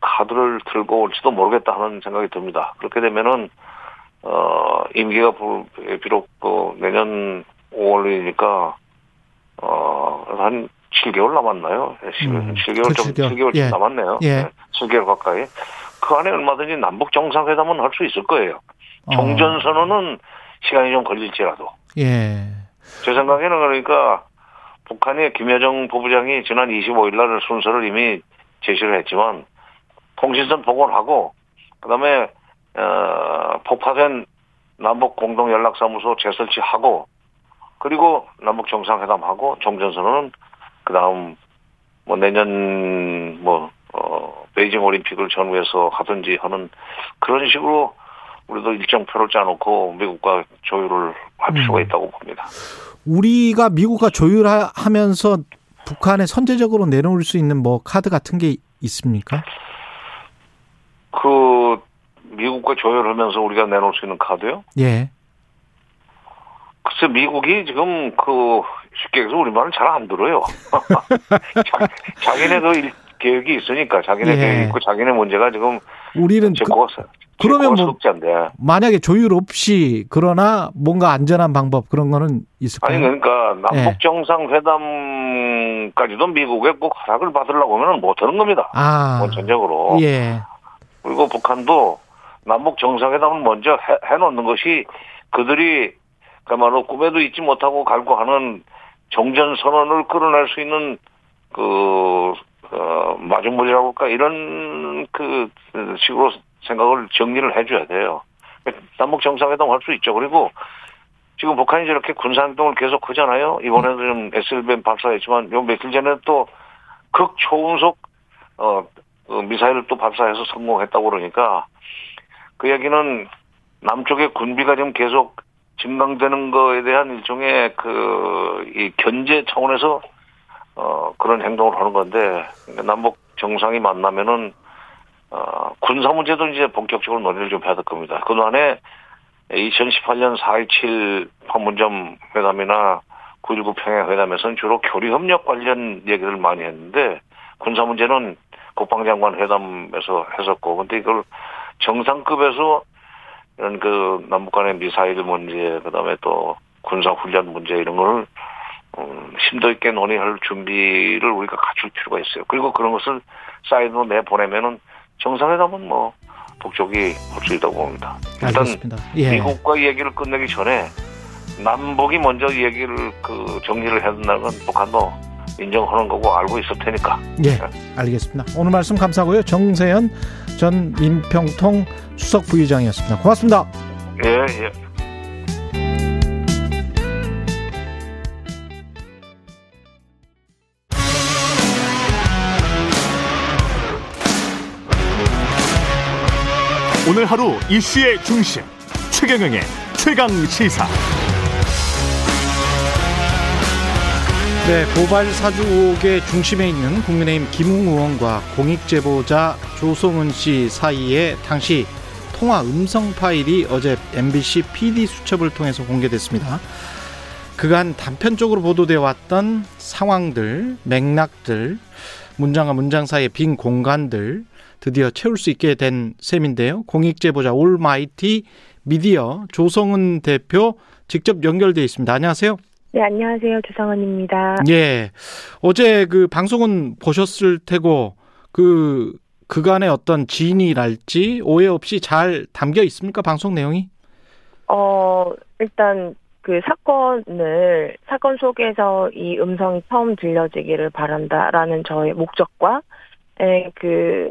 카드를 들고 올지도 모르겠다 하는 생각이 듭니다. 그렇게 되면은 어 임기가 비록 그 내년 5월이니까 어 한 7개월 남았나요? 음, 7개월 그좀 7개월. 7개월 예. 남았네요. 예. 네, 7개월 가까이. 그 안에 얼마든지 남북 정상회담은 할 수 있을 거예요. 어. 종전 선언은 시간이 좀 걸릴지라도. 예. 제 생각에는 그러니까 북한의 김여정 부부장이 지난 25일 날 순서를 이미 제시를 했지만 통신선 복원하고 그다음에 어, 폭파된 남북 공동 연락사무소 재설치하고 그리고 남북 정상회담하고 종전선언은 그다음 뭐 내년 뭐 어, 베이징 올림픽을 전후해서 하든지 하는 그런 식으로 우리도 일정표를 짜놓고 미국과 조율을 할 필요가 음. 있다고 봅니다. 우리가 미국과 조율하면서 북한에 선제적으로 내놓을 수 있는 뭐 카드 같은 게 있습니까? 그 미국과 조율하면서 우리가 내놓을 수 있는 카드요? 예. 글쎄 미국이 지금 그 쉽게 해서 우리 말을 잘 안 들어요. 자, 자기네도 일, 계획이 있으니까 자기네 예. 계획이 있고 자기네 문제가 지금 우리는 그, 그러면 뭐- 석자인데 만약에 조율 없이 그러나 뭔가 안전한 방법 그런 거는 있을까요? 아니 그러니까 예. 남북 정상 회담까지도 미국의 꼭 허락을 받으려고 하면 못 하는 겁니다. 아. 원천적으로 예. 그리고 북한도 남북 정상회담을 먼저 해, 해놓는 것이 그들이 그야말로 꿈에도 잊지 못하고 갈구하는 정전 선언을 끌어낼 수 있는 그 어, 마중물이라고 할까 이런 그 식으로 생각을 정리를 해줘야 돼요. 남북 정상회담 할 수 있죠. 그리고 지금 북한이 저렇게 군사행동을 계속 하잖아요. 이번에도 좀 SLBM 발사했지만 요 며칠 전에 또 극초음속 어, 그 미사일을 또 발사해서 성공했다고 그러니까 그 얘기는 남쪽의 군비가 지금 계속 증강되는 거에 대한 일종의 그 이 견제 차원에서 어 그런 행동을 하는 건데 남북 정상이 만나면은 어 군사 문제도 이제 본격적으로 논의를 좀 해야 될 겁니다. 그동안에 2018년 4.27 판문점 회담이나 9.19 평양 회담에서는 주로 교류 협력 관련 얘기를 많이 했는데 군사 문제는 국방장관 회담에서 했었고 근데 이걸 정상급에서 이런 그 남북 간의 미사일 문제 그다음에 또 군사 훈련 문제 이런 거를 음, 심도 있게 논의할 준비를 우리가 갖출 필요가 있어요. 그리고 그런 것을 사이드로 내 보내면은 정상회담은 뭐 북쪽이 수 있다고 봅니다. 일단 알겠습니다. 예. 미국과 얘기를 끝내기 전에 남북이 먼저 얘기를 그 정리를 해야 된다는 건 북한도 인정하는 거고 알고 있을 테니까. 예. 알겠습니다. 오늘 말씀 감사하고요. 정세현 전 민평통 수석 부의장이었습니다. 고맙습니다. 예, 예. 오늘 하루 이슈의 중심 최경영의 최강 시사. 네, 고발 사주 의혹의 중심에 있는 국민의힘 김웅 의원과 공익 제보자 조성은 씨 사이에 당시 통화 음성 파일이 어제 MBC PD 수첩을 통해서 공개됐습니다. 그간 단편적으로 보도되어 왔던 상황들, 맥락들, 문장과 문장 사이의 빈 공간들 드디어 채울 수 있게 된 셈인데요. 공익제보자 올마이티 미디어 조성은 대표 직접 연결돼 있습니다. 안녕하세요. 네, 안녕하세요. 조성원입니다. 예. 어제 그 방송은 보셨을 테고 그 그간의 어떤 진이랄지 오해 없이 잘 담겨 있습니까? 방송 내용이? 어, 일단 그 사건을 사건 속에서 이 음성이 처음 들려지기를 바란다라는 저의 목적과 에, 그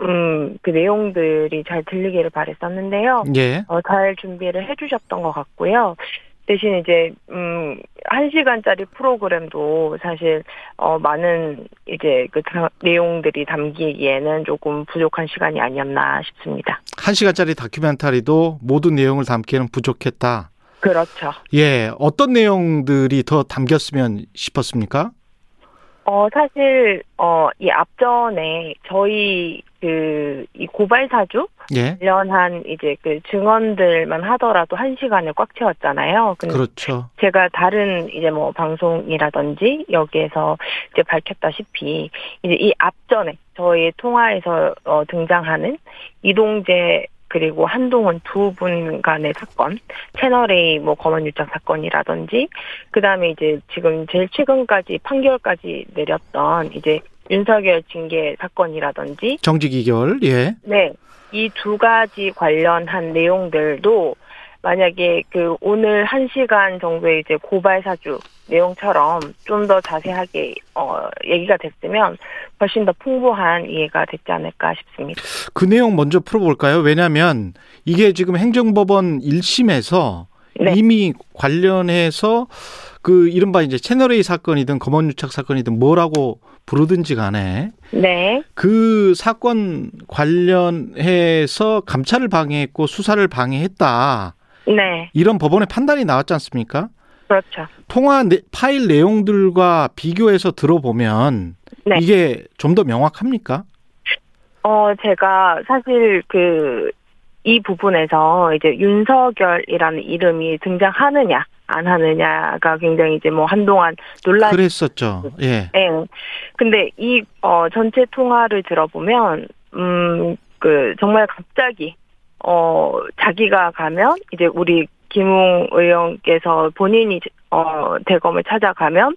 음, 그 내용들이 잘 들리기를 바랬었는데요. 예. 어, 잘 준비를 해주셨던 것 같고요. 대신 이제 음, 한 시간짜리 프로그램도 사실 어 많은 이제 그 다- 내용들이 담기기에는 조금 부족한 시간이 아니었나 싶습니다. 한 시간짜리 다큐멘터리도 모든 내용을 담기에는 부족했다. 그렇죠. 예. 어떤 내용들이 더 담겼으면 싶었습니까? 어 사실 어이 앞전에 저희 그 이 고발 사주 예. 관련한 이제 그 증언들만 하더라도 한 시간을 꽉 채웠잖아요. 근데 그렇죠. 제가 다른 이제 뭐 방송이라든지 여기에서 이제 밝혔다시피 이제 이 앞전에 저희 통화에서 어, 등장하는 이동재 그리고 한동훈 두 분 간의 사건, 채널A 뭐 검언 유착 사건이라든지 그 다음에 이제 지금 제일 최근까지 판결까지 내렸던 이제 윤석열 징계 사건이라든지 정직 이결. 예. 네. 이 두 가지 관련한 내용들도 만약에 그 오늘 한 시간 정도의 이제 고발 사주 내용처럼 좀 더 자세하게 어 얘기가 됐으면 훨씬 더 풍부한 이해가 됐지 않을까 싶습니다. 그 내용 먼저 풀어볼까요? 왜냐하면 이게 지금 행정법원 1심에서 네. 이미 관련해서 그 이른바 이제 채널A 사건이든 검언유착 사건이든 뭐라고 부르든지 간에 네. 그 사건 관련해서 감찰을 방해했고 수사를 방해했다. 네. 이런 법원의 판단이 나왔지 않습니까? 그렇죠. 통화 내- 파일 내용들과 비교해서 들어보면 네. 이게 좀 더 명확합니까? 어, 제가 사실 그, 이 부분에서 이제 윤석열이라는 이름이 등장하느냐, 안 하느냐가 굉장히 이제 뭐 한동안 논란이 그랬었죠. 예. 예. 근데 이, 어, 전체 통화를 들어보면, 음, 그, 정말 갑자기, 어, 자기가 가면, 이제 우리 김웅 의원께서 본인이, 어, 대검을 찾아가면,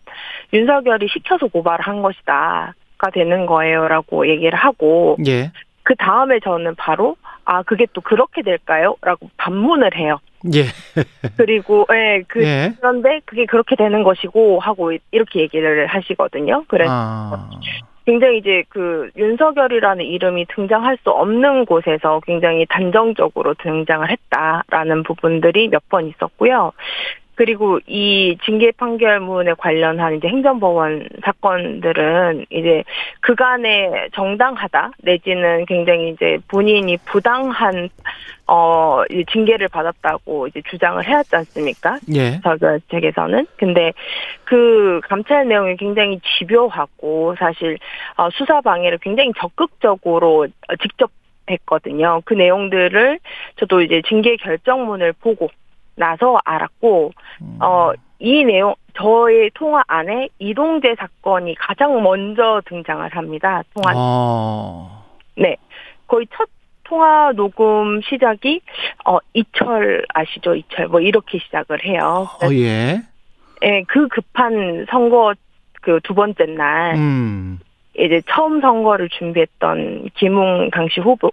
윤석열이 시켜서 고발을 한 것이다. 가 되는 거예요. 라고 얘기를 하고, 예. 그 다음에 저는 바로, 아, 그게 또 그렇게 될까요? 라고 반문을 해요. 예. 그리고, 예, 그, 예. 그런데 그게 그렇게 되는 것이고, 하고 이렇게 얘기를 하시거든요. 그래서 아. 굉장히 이제 그 윤석열이라는 이름이 등장할 수 없는 곳에서 굉장히 단정적으로 등장을 했다라는 부분들이 몇 번 있었고요. 그리고 이 징계 판결문에 관련한 이제 행정법원 사건들은 이제 그간에 정당하다 내지는 굉장히 이제 본인이 부당한 어 징계를 받았다고 이제 주장을 해왔지 않습니까? 예. 저그 측에서는 근데 그 감찰 내용이 굉장히 집요하고 사실 어, 수사 방해를 굉장히 적극적으로 어, 직접 했거든요. 그 내용들을 저도 이제 징계 결정문을 보고 나서 알았고 어이 내용 저의 통화 안에 이동재 사건이 가장 먼저 등장을 합니다. 통화 어. 네 거의 첫 통화 녹음 시작이 어 이철 아시죠 이철 뭐 이렇게 시작을 해요. 어, 예. 예, 그 급한 선거 그 두 번째 날 음. 이제 처음 선거를 준비했던 김웅 당시 후보가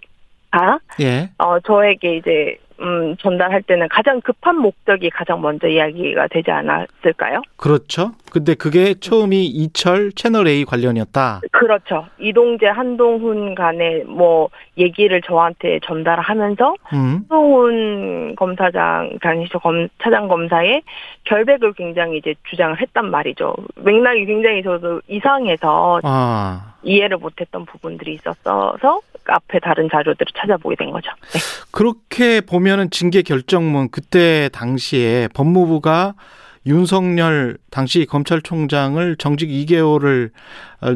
예. 어 저에게 이제 음 전달할 때는 가장 급한 목적이 가장 먼저 이야기가 되지 않았을까요? 그렇죠. 근데 그게 처음이 이철 채널 A 관련이었다. 그렇죠. 이동재 한동훈 간의 뭐 얘기를 저한테 전달하면서 음. 한동훈 검사장 당시 검 차장 검사의 결백을 굉장히 이제 주장을 했단 말이죠. 맥락이 굉장히 저도 이상해서 아. 이해를 못했던 부분들이 있었어서 앞에 다른 자료들을 찾아보게 된 거죠. 네. 그렇게 보면은 징계 결정문 그때 당시에 법무부가 윤석열 당시 검찰총장을 정직 2개월을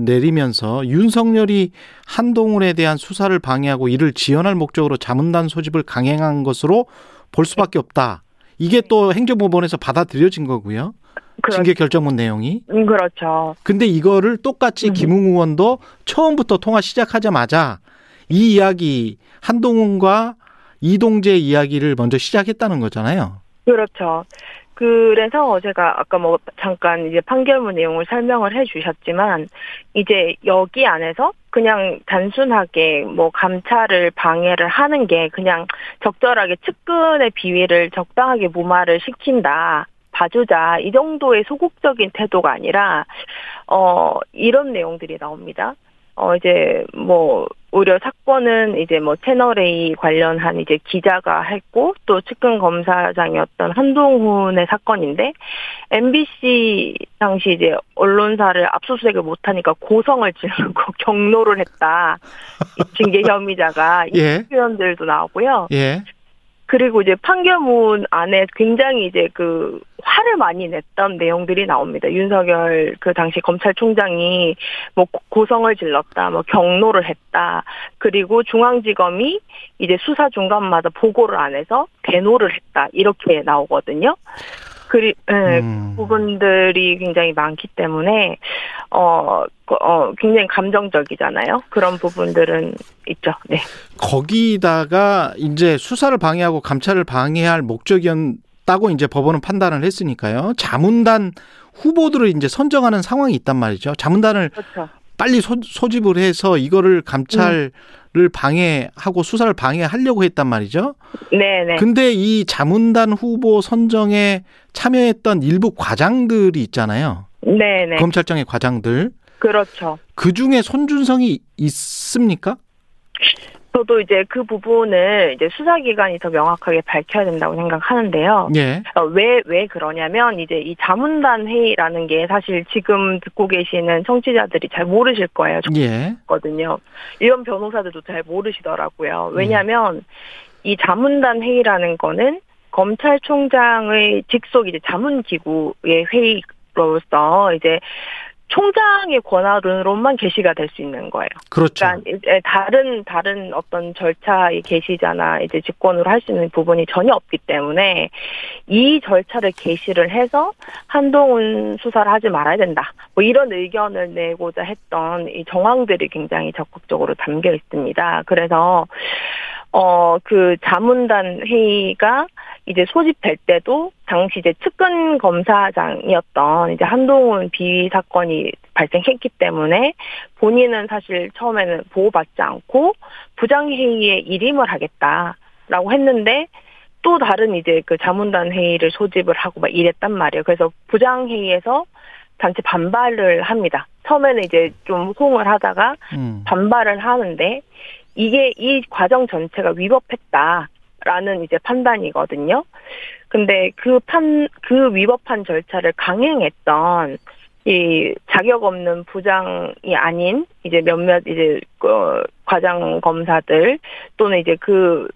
내리면서 윤석열이 한동훈에 대한 수사를 방해하고 이를 지연할 목적으로 자문단 소집을 강행한 것으로 볼 수밖에 없다. 이게 또 행정법원에서 받아들여진 거고요. 그렇, 징계 결정문 내용이. 음, 그렇죠. 근데 이거를 똑같이 음. 김웅 의원도 처음부터 통화 시작하자마자 이 이야기 한동훈과 이동재 이야기를 먼저 시작했다는 거잖아요. 그렇죠. 그래서 제가 아까 뭐 잠깐 이제 판결문 내용을 설명을 해 주셨지만 이제 여기 안에서 그냥 단순하게 뭐 감찰을 방해를 하는 게 그냥 적절하게 측근의 비위를 적당하게 무마를 시킨다. 봐주자 이 정도의 소극적인 태도가 아니라 어 이런 내용들이 나옵니다. 어 이제 뭐 오히려 사건은 이제 뭐 채널 A 관련한 이제 기자가 했고 또 측근 검사장이었던 한동훈의 사건인데 MBC 당시 이제 언론사를 압수수색을 못하니까 고성을 지르고 경로를 했다 이 징계 혐의자가 예. 이 표현들도 나오고요. 예. 그리고 이제 판결문 안에 굉장히 이제 그 화를 많이 냈던 내용들이 나옵니다. 윤석열 그 당시 검찰총장이 뭐 고성을 질렀다, 뭐 경로를 했다, 그리고 중앙지검이 이제 수사 중간마다 보고를 안 해서 대노를 했다 이렇게 나오거든요. 그리 예, 음. 부분들이 굉장히 많기 때문에 어, 그, 어 굉장히 감정적이잖아요. 그런 부분들은 있죠. 네. 거기다가 이제 수사를 방해하고 감찰을 방해할 목적이었다고 이제 법원은 판단을 했으니까요. 자문단 후보들을 이제 선정하는 상황이 있단 말이죠. 자문단을 그렇죠. 빨리 소, 소집을 해서 이거를 감찰 을 방해하고 수사를 방해하려고 했단 말이죠. 네, 네. 근데 이 자문단 후보 선정에 참여했던 일부 과장들이 있잖아요. 네, 네. 검찰청의 과장들. 그렇죠. 그 중에 손준성이 있습니까? 저도 이제 그 부분을 이제 수사기관이 더 명확하게 밝혀야 된다고 생각하는데요. 예. 어, 왜, 왜 그러냐면 이제 이 자문단 회의라는 게 사실 지금 듣고 계시는 청취자들이 잘 모르실 거예요. 예. 거든요. 일반 변호사들도 잘 모르시더라고요. 왜냐하면 이 자문단 회의라는 거는 검찰총장의 직속 이제 자문기구의 회의로서 이제 총장의 권한으로만 개시가 될 수 있는 거예요. 그렇죠. 그러니까 이제 다른 다른 어떤 절차의 개시자나 이제 직권으로 할 수 있는 부분이 전혀 없기 때문에 이 절차를 개시를 해서 한동훈 수사를 하지 말아야 된다. 뭐 이런 의견을 내고자 했던 이 정황들이 굉장히 적극적으로 담겨 있습니다. 그래서 어 그 자문단 회의가 이제 소집될 때도 당시 이제 측근 검사장이었던 이제 한동훈 비위 사건이 발생했기 때문에 본인은 사실 처음에는 보호받지 않고 부장회의에 일임을 하겠다라고 했는데 또 다른 이제 그 자문단 회의를 소집을 하고 막 이랬단 말이에요. 그래서 부장회의에서 단체 반발을 합니다. 처음에는 이제 좀 호응을 하다가 음. 반발을 하는데 이게 이 과정 전체가 위법했다 라는 이제 판단이거든요. 근데 그 판, 그 위법한 절차를 강행했던 이 자격 없는 부장이 아닌 이제 몇몇 이제 그 과장 검사들 또는 이제 그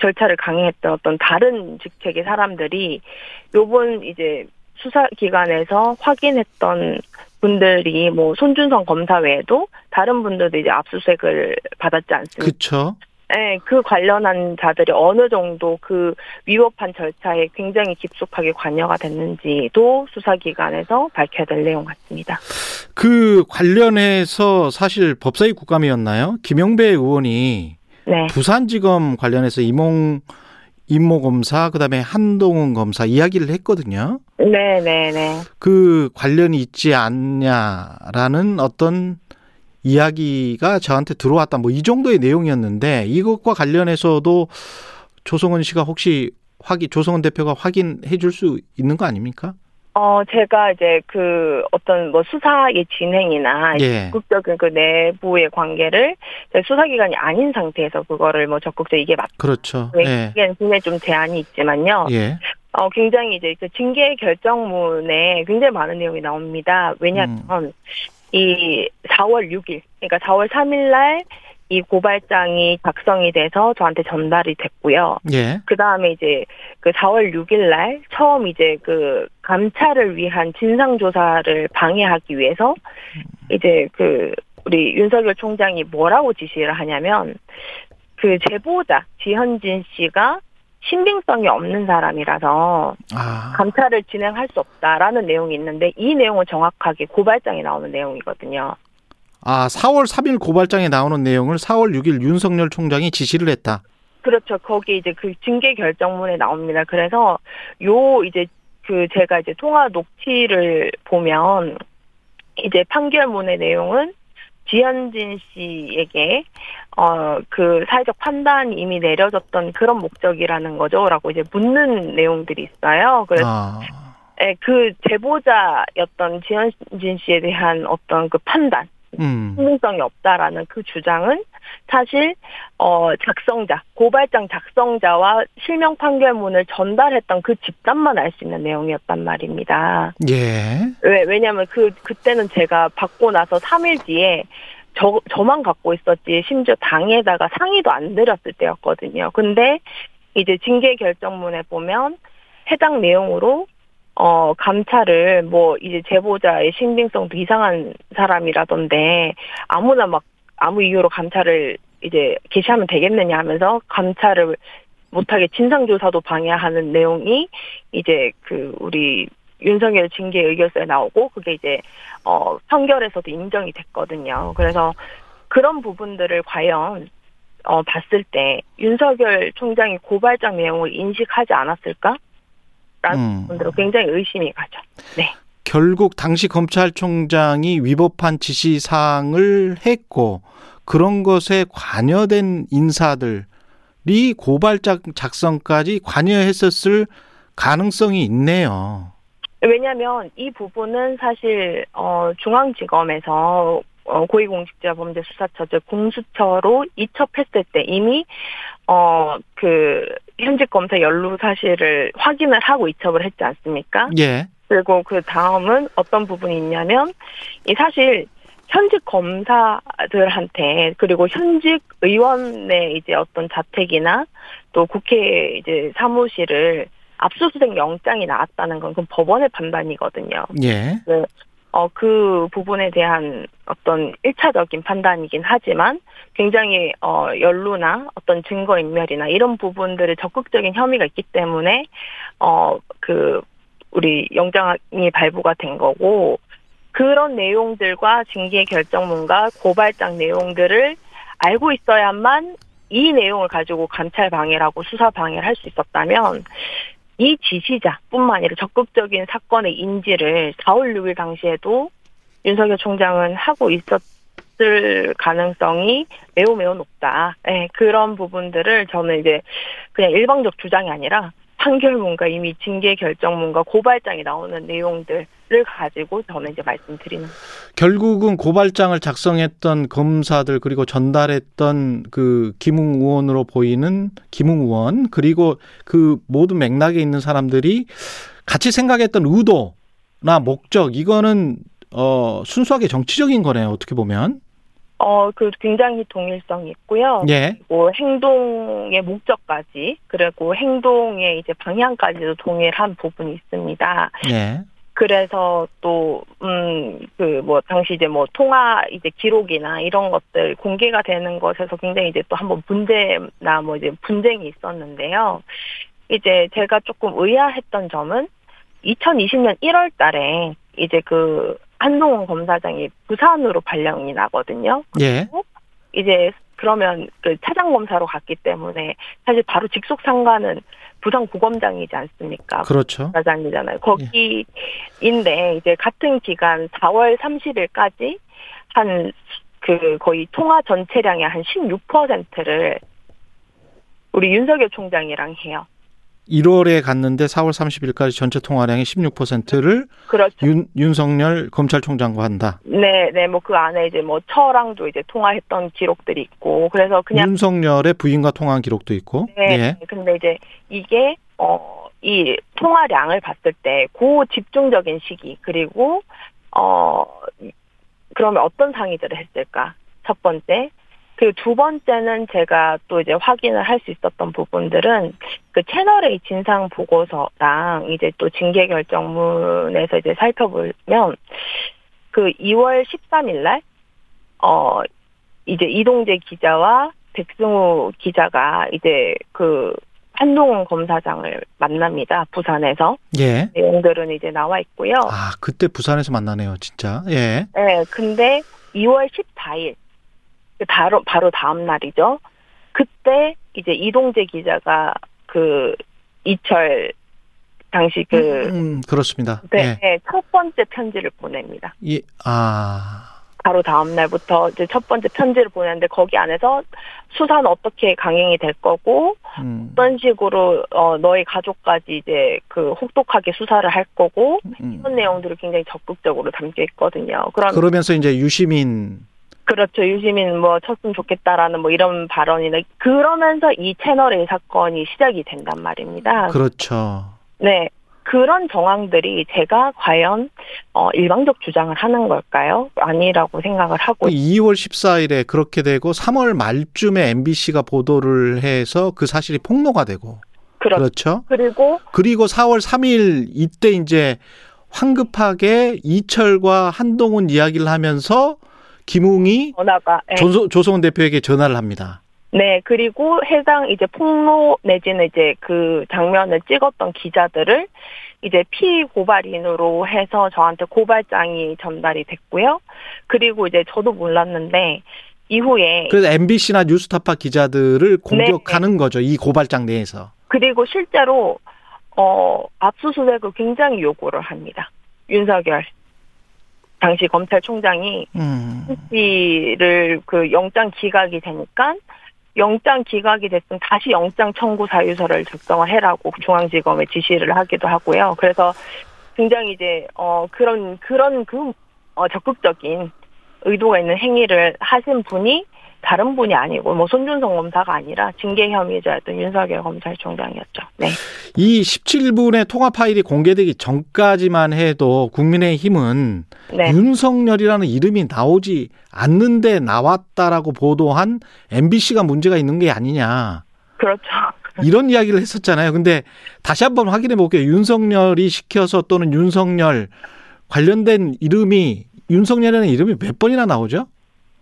절차를 강행했던 어떤 다른 직책의 사람들이 요번 이제 수사 기관에서 확인했던 분들이 뭐 손준성 검사 외에도 다른 분들도 이제 압수수색을 받았지 않습니까? 그렇죠. 네, 그 관련한 자들이 어느 정도 그 위법한 절차에 굉장히 깊숙하게 관여가 됐는지도 수사기관에서 밝혀야 될 내용 같습니다. 그 관련해서 사실 법사위 국감이었나요? 김영배 의원이 네. 부산지검 관련해서 이몽 임모 검사 그다음에 한동훈 검사 이야기를 했거든요. 네, 네, 네. 그 관련이 있지 않냐라는 어떤 이야기가 저한테 들어왔다. 뭐 이 정도의 내용이었는데 이것과 관련해서도 조성은 씨가 혹시 확인 조성은 대표가 확인해 줄 수 있는 거 아닙니까? 어, 제가 이제 그 어떤 뭐 수사의 진행이나 예. 적극적인 그 내부의 관계를 수사기관이 아닌 상태에서 그거를 뭐 적극적 이게 맞, 그렇죠. 예. 이게 굉장히 좀 제한이 있지만요. 예. 어, 굉장히 이제 그 징계 결정문에 굉장히 많은 내용이 나옵니다. 왜냐하면 음. 이 4월 6일, 그러니까 4월 3일 날 이 고발장이 작성이 돼서 저한테 전달이 됐고요. 예. 그 다음에 이제 그 4월 6일 날 처음 이제 그 감찰을 위한 진상조사를 방해하기 위해서 이제 그 우리 윤석열 총장이 뭐라고 지시를 하냐면 그 제보자 지현진 씨가 신빙성이 없는 사람이라서 아. 감찰을 진행할 수 없다라는 내용이 있는데 이 내용은 정확하게 고발장에 나오는 내용이거든요. 아, 4월 3일 고발장에 나오는 내용을 4월 6일 윤석열 총장이 지시를 했다. 그렇죠. 거기 이제 그 징계 결정문에 나옵니다. 그래서 요 이제 그 제가 이제 통화 녹취를 보면 이제 판결문의 내용은 지현진 씨에게 어 그 사회적 판단이 이미 내려졌던 그런 목적이라는 거죠라고 이제 묻는 내용들이 있어요. 그래서 아. 예, 그 제보자였던 지현진 씨에 대한 어떤 그 판단 음. 신빙성이 없다라는 그 주장은 사실 어 작성자 고발장 작성자와 실명 판결문을 전달했던 그 집단만 알 수 있는 내용이었단 말입니다. 예. 왜 왜냐하면 그 그때는 제가 받고 나서 3일 뒤에 저 저만 갖고 있었지 심지어 당에다가 상의도 안 드렸을 때였거든요. 근데 이제 징계 결정문에 보면 해당 내용으로 어, 감찰을 뭐 이제 제보자의 신빙성도 이상한 사람이라던데 아무나 막 아무 이유로 감찰을 이제 개시하면 되겠느냐 하면서 감찰을 못하게 진상조사도 방해하는 내용이 이제 그 우리 윤석열 징계 의결서에 나오고 그게 이제 어 판결에서도 인정이 됐거든요. 그래서 그런 부분들을 과연 어 봤을 때 윤석열 총장이 고발장 내용을 인식하지 않았을까? 라는 음. 부분들로 굉장히 의심이 가죠. 네. 결국 당시 검찰총장이 위법한 지시 사항을 했고 그런 것에 관여된 인사들이 고발장 작성까지 관여했었을 가능성이 있네요. 왜냐하면 이 부분은 사실 어 중앙지검에서 어 고위공직자범죄수사처 즉 공수처로 이첩했을 때 이미 어 그 현직 검사 연루 사실을 확인을 하고 이첩을 했지 않습니까? 예. 그리고 그 다음은 어떤 부분이 있냐면 이 사실 현직 검사들한테 그리고 현직 의원의 이제 어떤 자택이나 또 국회 이제 사무실을 압수수색 영장이 나왔다는 건 그건 법원의 판단이거든요. 예. 어, 그 부분에 대한 어떤 일차적인 판단이긴 하지만 굉장히, 어, 연루나 어떤 증거인멸이나 이런 부분들을 적극적인 혐의가 있기 때문에, 어, 그, 우리 영장이 발부가 된 거고, 그런 내용들과 징계 결정문과 고발장 내용들을 알고 있어야만 이 내용을 가지고 감찰 방해라고 수사 방해를 할 수 있었다면, 이 지시자뿐만 아니라 적극적인 사건의 인지를 4월 6일 당시에도 윤석열 총장은 하고 있었을 가능성이 매우 매우 높다. 네, 그런 부분들을 저는 이제 그냥 일방적 주장이 아니라 판결문과 이미 징계 결정문과 고발장이 나오는 내용들을 가지고 저는 이제 말씀드리는. 결국은 고발장을 작성했던 검사들 그리고 전달했던 그 김웅 의원으로 보이는 김웅 의원 그리고 그 모든 맥락에 있는 사람들이 같이 생각했던 의도나 목적 이거는 어 순수하게 정치적인 거네요. 어떻게 보면. 어, 그 굉장히 동일성이 있고요. 예. 뭐 행동의 목적까지 그리고 행동의 이제 방향까지도 동일한 부분이 있습니다. 예. 그래서 또, 음, 그, 뭐, 당시 이제 뭐, 통화 이제 기록이나 이런 것들 공개가 되는 것에서 굉장히 이제 또 한번 문제나 뭐 이제 분쟁이 있었는데요. 이제 제가 조금 의아했던 점은 2020년 1월 달에 이제 그 한동훈 검사장이 부산으로 발령이 나거든요. 예. 이제 그러면 그 차장 검사로 갔기 때문에 사실 바로 직속 상관은 부산 구검장이지 않습니까? 그렇죠. 검사장이잖아요. 거기인데 이제 같은 기간 4월 30일까지 한 그 거의 통화 전체량의 한 16%를 우리 윤석열 총장이랑 해요. 1월에 갔는데 4월 30일까지 전체 통화량의 16%를 그렇죠. 윤, 윤석열 검찰총장과 한다. 네, 네, 뭐 그 안에 이제 뭐 처랑도 이제 통화했던 기록들이 있고, 그래서 그냥 윤석열의 부인과 통화한 기록도 있고. 네. 예. 근데 이제 이게 어 이 통화량을 봤을 때 고 집중적인 시기 그리고 어 그러면 어떤 상의들을 했을까? 첫 번째 그 두 번째는 제가 또 이제 확인을 할 수 있었던 부분들은 그 채널A 진상 보고서랑 이제 또 징계 결정문에서 이제 살펴보면 그 2월 13일 날, 어, 이제 이동재 기자와 백승우 기자가 이제 그 한동훈 검사장을 만납니다. 부산에서. 예. 내용들은 이제 나와 있고요. 아, 그때 부산에서 만나네요, 진짜. 예. 네, 근데 2월 14일 바로 바로 다음 날이죠. 그때 이제 이동재 기자가 그 이철 당시 그 음, 그렇습니다. 네, 예. 네, 첫 번째 편지를 보냅니다. 이, 아, 바로 다음 날부터 이제 첫 번째 편지를 보냈는데 거기 안에서 수사는 어떻게 강행이 될 거고 음, 어떤 식으로 어 너희 가족까지 이제 그 혹독하게 수사를 할 거고 음. 이런 내용들이 굉장히 적극적으로 담겨 있거든요. 그럼 그러면서 이제 유시민, 그렇죠. 유시민 뭐 쳤으면 좋겠다라는 뭐 이런 발언이나 그러면서 이 채널의 사건이 시작이 된단 말입니다. 그렇죠. 네. 그런 정황들이 제가 과연 어 일방적 주장을 하는 걸까요? 아니라고 생각을 하고 2월 14일에 그렇게 되고 3월 말쯤에 MBC가 보도를 해서 그 사실이 폭로가 되고 그렇 그렇죠. 그리고 그리고 4월 3일 이때 이제 황급하게 이철과 한동훈 이야기를 하면서 김웅이 전화가 예. 조소, 조성은 대표에게 전화를 합니다. 네, 그리고 해당 이제 폭로 내지는 이제 그 장면을 찍었던 기자들을 이제 피고발인으로 해서 저한테 고발장이 전달이 됐고요. 그리고 이제 저도 몰랐는데 이후에 그래서 MBC나 뉴스타파 기자들을 공격하는 거죠. 이 고발장 내에서. 그리고 실제로 어 압수수색을 굉장히 요구를 합니다. 윤석열 당시 검찰총장이 음. 씨를 그 영장 기각이 되니까 영장 기각이 됐으면 다시 영장 청구 사유서를 작성을 해라고 중앙지검에 지시를 하기도 하고요. 그래서 굉장히 이제 어 그런 그런 그 어, 적극적인 의도가 있는 행위를 하신 분이 다른 분이 아니고 뭐 손준성 검사가 아니라 징계 혐의자였던 윤석열 검찰총장이었죠. 네. 이 17분의 통화 파일이 공개되기 전까지만 해도 국민의힘은 네. 윤석열이라는 이름이 나오지 않는데 나왔다라고 보도한 MBC가 문제가 있는 게 아니냐. 그렇죠. 이런 이야기를 했었잖아요. 근데 다시 한번 확인해 볼게요. 윤석열이 시켜서 또는 윤석열 관련된 이름이 윤석열이라는 이름이 몇 번이나 나오죠?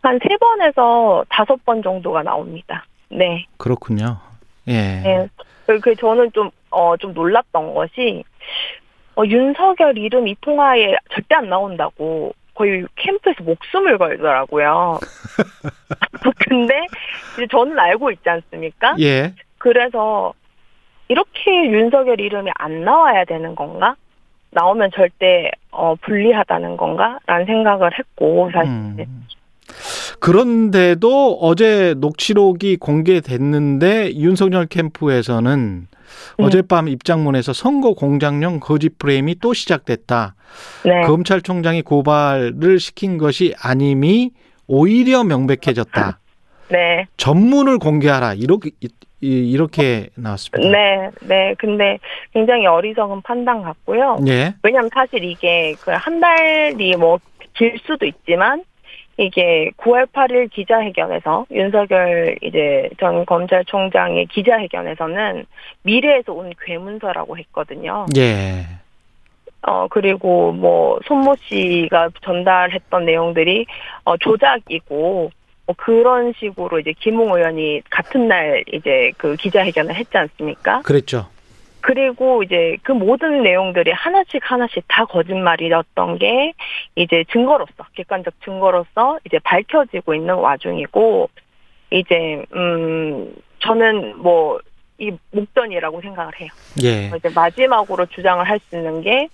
한 세 번에서 다섯 번 정도가 나옵니다. 네. 그렇군요. 예. 네. 그, 그 저는 좀, 어, 좀 놀랐던 것이, 어, 윤석열 이름 이 통화에 절대 안 나온다고 거의 캠프에서 목숨을 걸더라고요. 근데 이제 저는 알고 있지 않습니까? 예. 그래서 이렇게 윤석열 이름이 안 나와야 되는 건가? 나오면 절대 어, 불리하다는 건가? 라는 생각을 했고, 사실. 음. 그런데도 어제 녹취록이 공개됐는데 윤석열 캠프에서는 네. 어젯밤 입장문에서 선거 공작용 거짓 프레임이 또 시작됐다. 네. 검찰총장이 고발을 시킨 것이 아님이 오히려 명백해졌다. 네. 전문을 공개하라. 이렇게 이- 이렇게 나왔습니다. 네. 네. 근데 굉장히 어리석은 판단 같고요. 예. 왜냐면 사실 이게 그 한 달이 뭐 길 수도 있지만 이게 9월 8일 기자회견에서 윤석열 이제 전 검찰총장의 기자회견에서는 미래에서 온 괴문서라고 했거든요. 예. 어 그리고 뭐 손모 씨가 전달했던 내용들이 어 조작이고 뭐 그런 식으로 이제 김웅 의원이 같은 날 이제 그 기자회견을 했지 않습니까? 그랬죠. 그리고 이제 그 모든 내용들이 하나씩 하나씩 다 거짓말이었던 게 이제 증거로서 객관적 증거로서 이제 밝혀지고 있는 와중이고 이제 음 저는 뭐 이 목전이라고 생각을 해요. 예. 이제 마지막으로 주장을 할 수 있는 게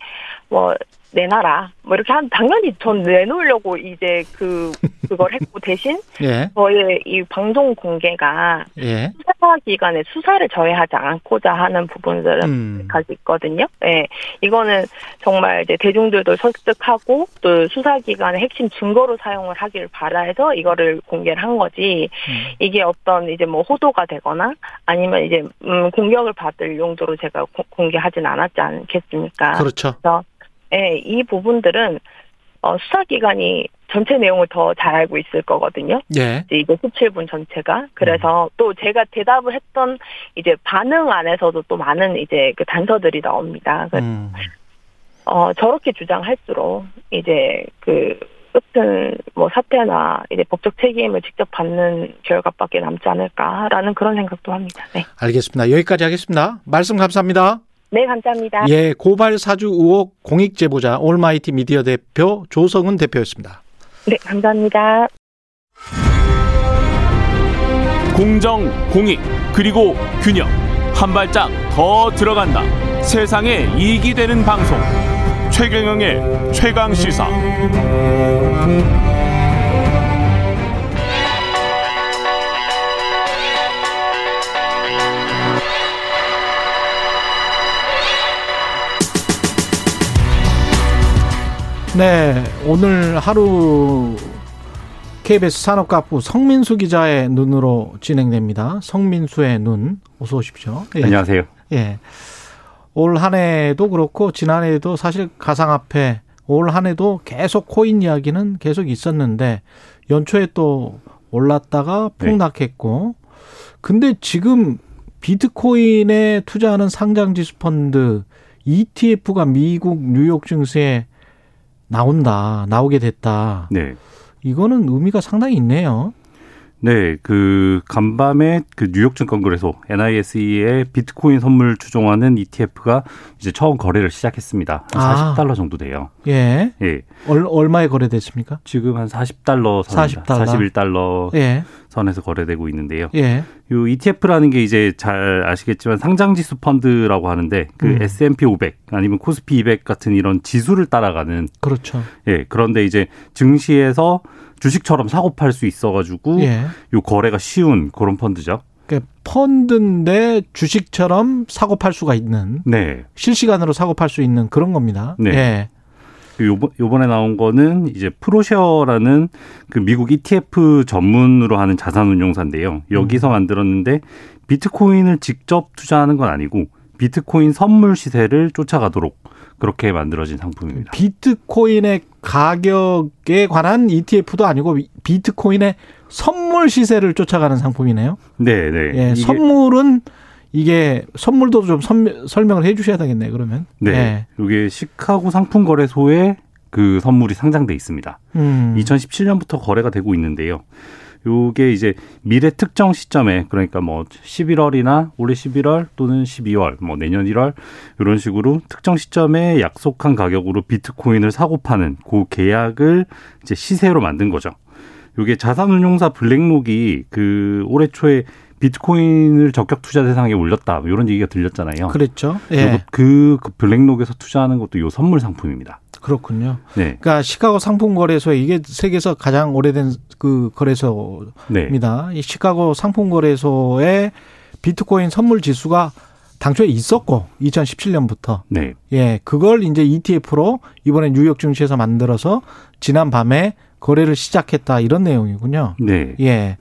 뭐 내놔라 뭐 이렇게 한 당연히 전 내놓으려고 이제 그 그걸 했고 대신 예. 저의 이 방송 공개가 예. 수사 기관의 수사를 저해하지 않고자 하는 부분들은 음. 가지고 있거든요. 예. 이거는 정말 이제 대중들도 설득하고 또 수사 기관의 핵심 증거로 사용을 하길 바라해서 이거를 공개를 한 거지. 음. 이게 어떤 이제 뭐 호도가 되거나 아니면 이제 음 공격을 받을 용도로 제가 고- 공개하진 않았지 않겠습니까? 그렇죠. 예, 이 부분들은 어, 수사기관이 전체 내용을 더 잘 알고 있을 거거든요. 예. 이제 이거 17분 전체가. 그래서 음. 또 제가 대답을 했던 이제 반응 안에서도 또 많은 이제 그 단서들이 나옵니다. 그 음. 어, 저렇게 주장할수록 이제 그 끝은 뭐 사태나 이제 법적 책임을 직접 받는 결과밖에 남지 않을까라는 그런 생각도 합니다. 네. 알겠습니다. 여기까지 하겠습니다. 말씀 감사합니다. 네, 감사합니다. 예, 고발 사주 의혹 공익 제보자 올마이티 미디어 대표 조성은 대표였습니다. 네, 감사합니다. 공정, 공익, 그리고 균형. 한 발짝 더 들어간다. 세상에 이익이 되는 방송. 최경영의 최강 시사. 네, 오늘 하루 KBS 산업가부 성민수 기자의 눈으로 진행됩니다. 성민수의 눈, 어서 오십시오. 예. 안녕하세요. 예. 올 한 해도 그렇고 지난해에도 사실 가상화폐 올 한 해도 계속 코인 이야기는 계속 있었는데 연초에 또 올랐다가 폭락했고 근데 지금 비트코인에 투자하는 상장지수 펀드 ETF가 미국 뉴욕 증시에 나온다 나오게 됐다 네. 이거는 의미가 상당히 있네요. 네, 그 간밤에 그 뉴욕 증권거래소 NISE의 비트코인 선물 추종하는 ETF가 이제 처음 거래를 시작했습니다. 한 아. 40달러 정도 돼요. 예. 예. 얼, 얼마에 거래됐습니까? 지금 한 40달러 선입니다. 40달러. 41달러 예. 선에서 거래되고 있는데요. 예. 요 ETF라는 게 이제 잘 아시겠지만 상장 지수 펀드라고 하는데 그 음. S&P 500 아니면 코스피 200 같은 이런 지수를 따라가는 그렇죠. 예 그런데 이제 증시에서 주식처럼 사고 팔 수 있어 가지고 예. 요 거래가 쉬운 그런 펀드죠. 그러니까 펀드인데 주식처럼 사고 팔 수가 있는 네. 실시간으로 사고 팔 수 있는 그런 겁니다. 네. 예. 요번, 요번에 나온 거는 이제 프로쉐어라는 그 미국 ETF 전문으로 하는 자산운용사인데요. 여기서 만들었는데 비트코인을 직접 투자하는 건 아니고 비트코인 선물 시세를 쫓아가도록 그렇게 만들어진 상품입니다. 비트코인의 가격에 관한 ETF도 아니고 비트코인의 선물 시세를 쫓아가는 상품이네요. 네, 네. 예. 선물은 이게 선물도 좀 선- 설명을 해 주셔야 되겠네요. 그러면. 네. 예. 이게 시카고 상품거래소에 그 선물이 상장돼 있습니다. 음. 2017년부터 거래가 되고 있는데요. 요게 이제 미래 특정 시점에 그러니까 뭐 11월이나 올해 11월 또는 12월 뭐 내년 1월 이런 식으로 특정 시점에 약속한 가격으로 비트코인을 사고 파는 그 계약을 이제 시세로 만든 거죠. 요게 자산운용사 블랙록이 그 올해 초에 비트코인을 적격 투자 대상에 올렸다 뭐 이런 얘기가 들렸잖아요. 그랬죠. 예. 요거 그, 그 블랙록에서 투자하는 것도 요 선물 상품입니다. 그렇군요. 네. 그러니까 시카고 상품 거래소에 이게 세계에서 가장 오래된 그 거래소입니다. 네. 이 시카고 상품 거래소에 비트코인 선물 지수가 당초에 있었고 2017년부터 네. 예, 그걸 이제 ETF로 이번에 뉴욕 증시에서 만들어서 지난 밤에 거래를 시작했다 이런 내용이군요. 네. 예.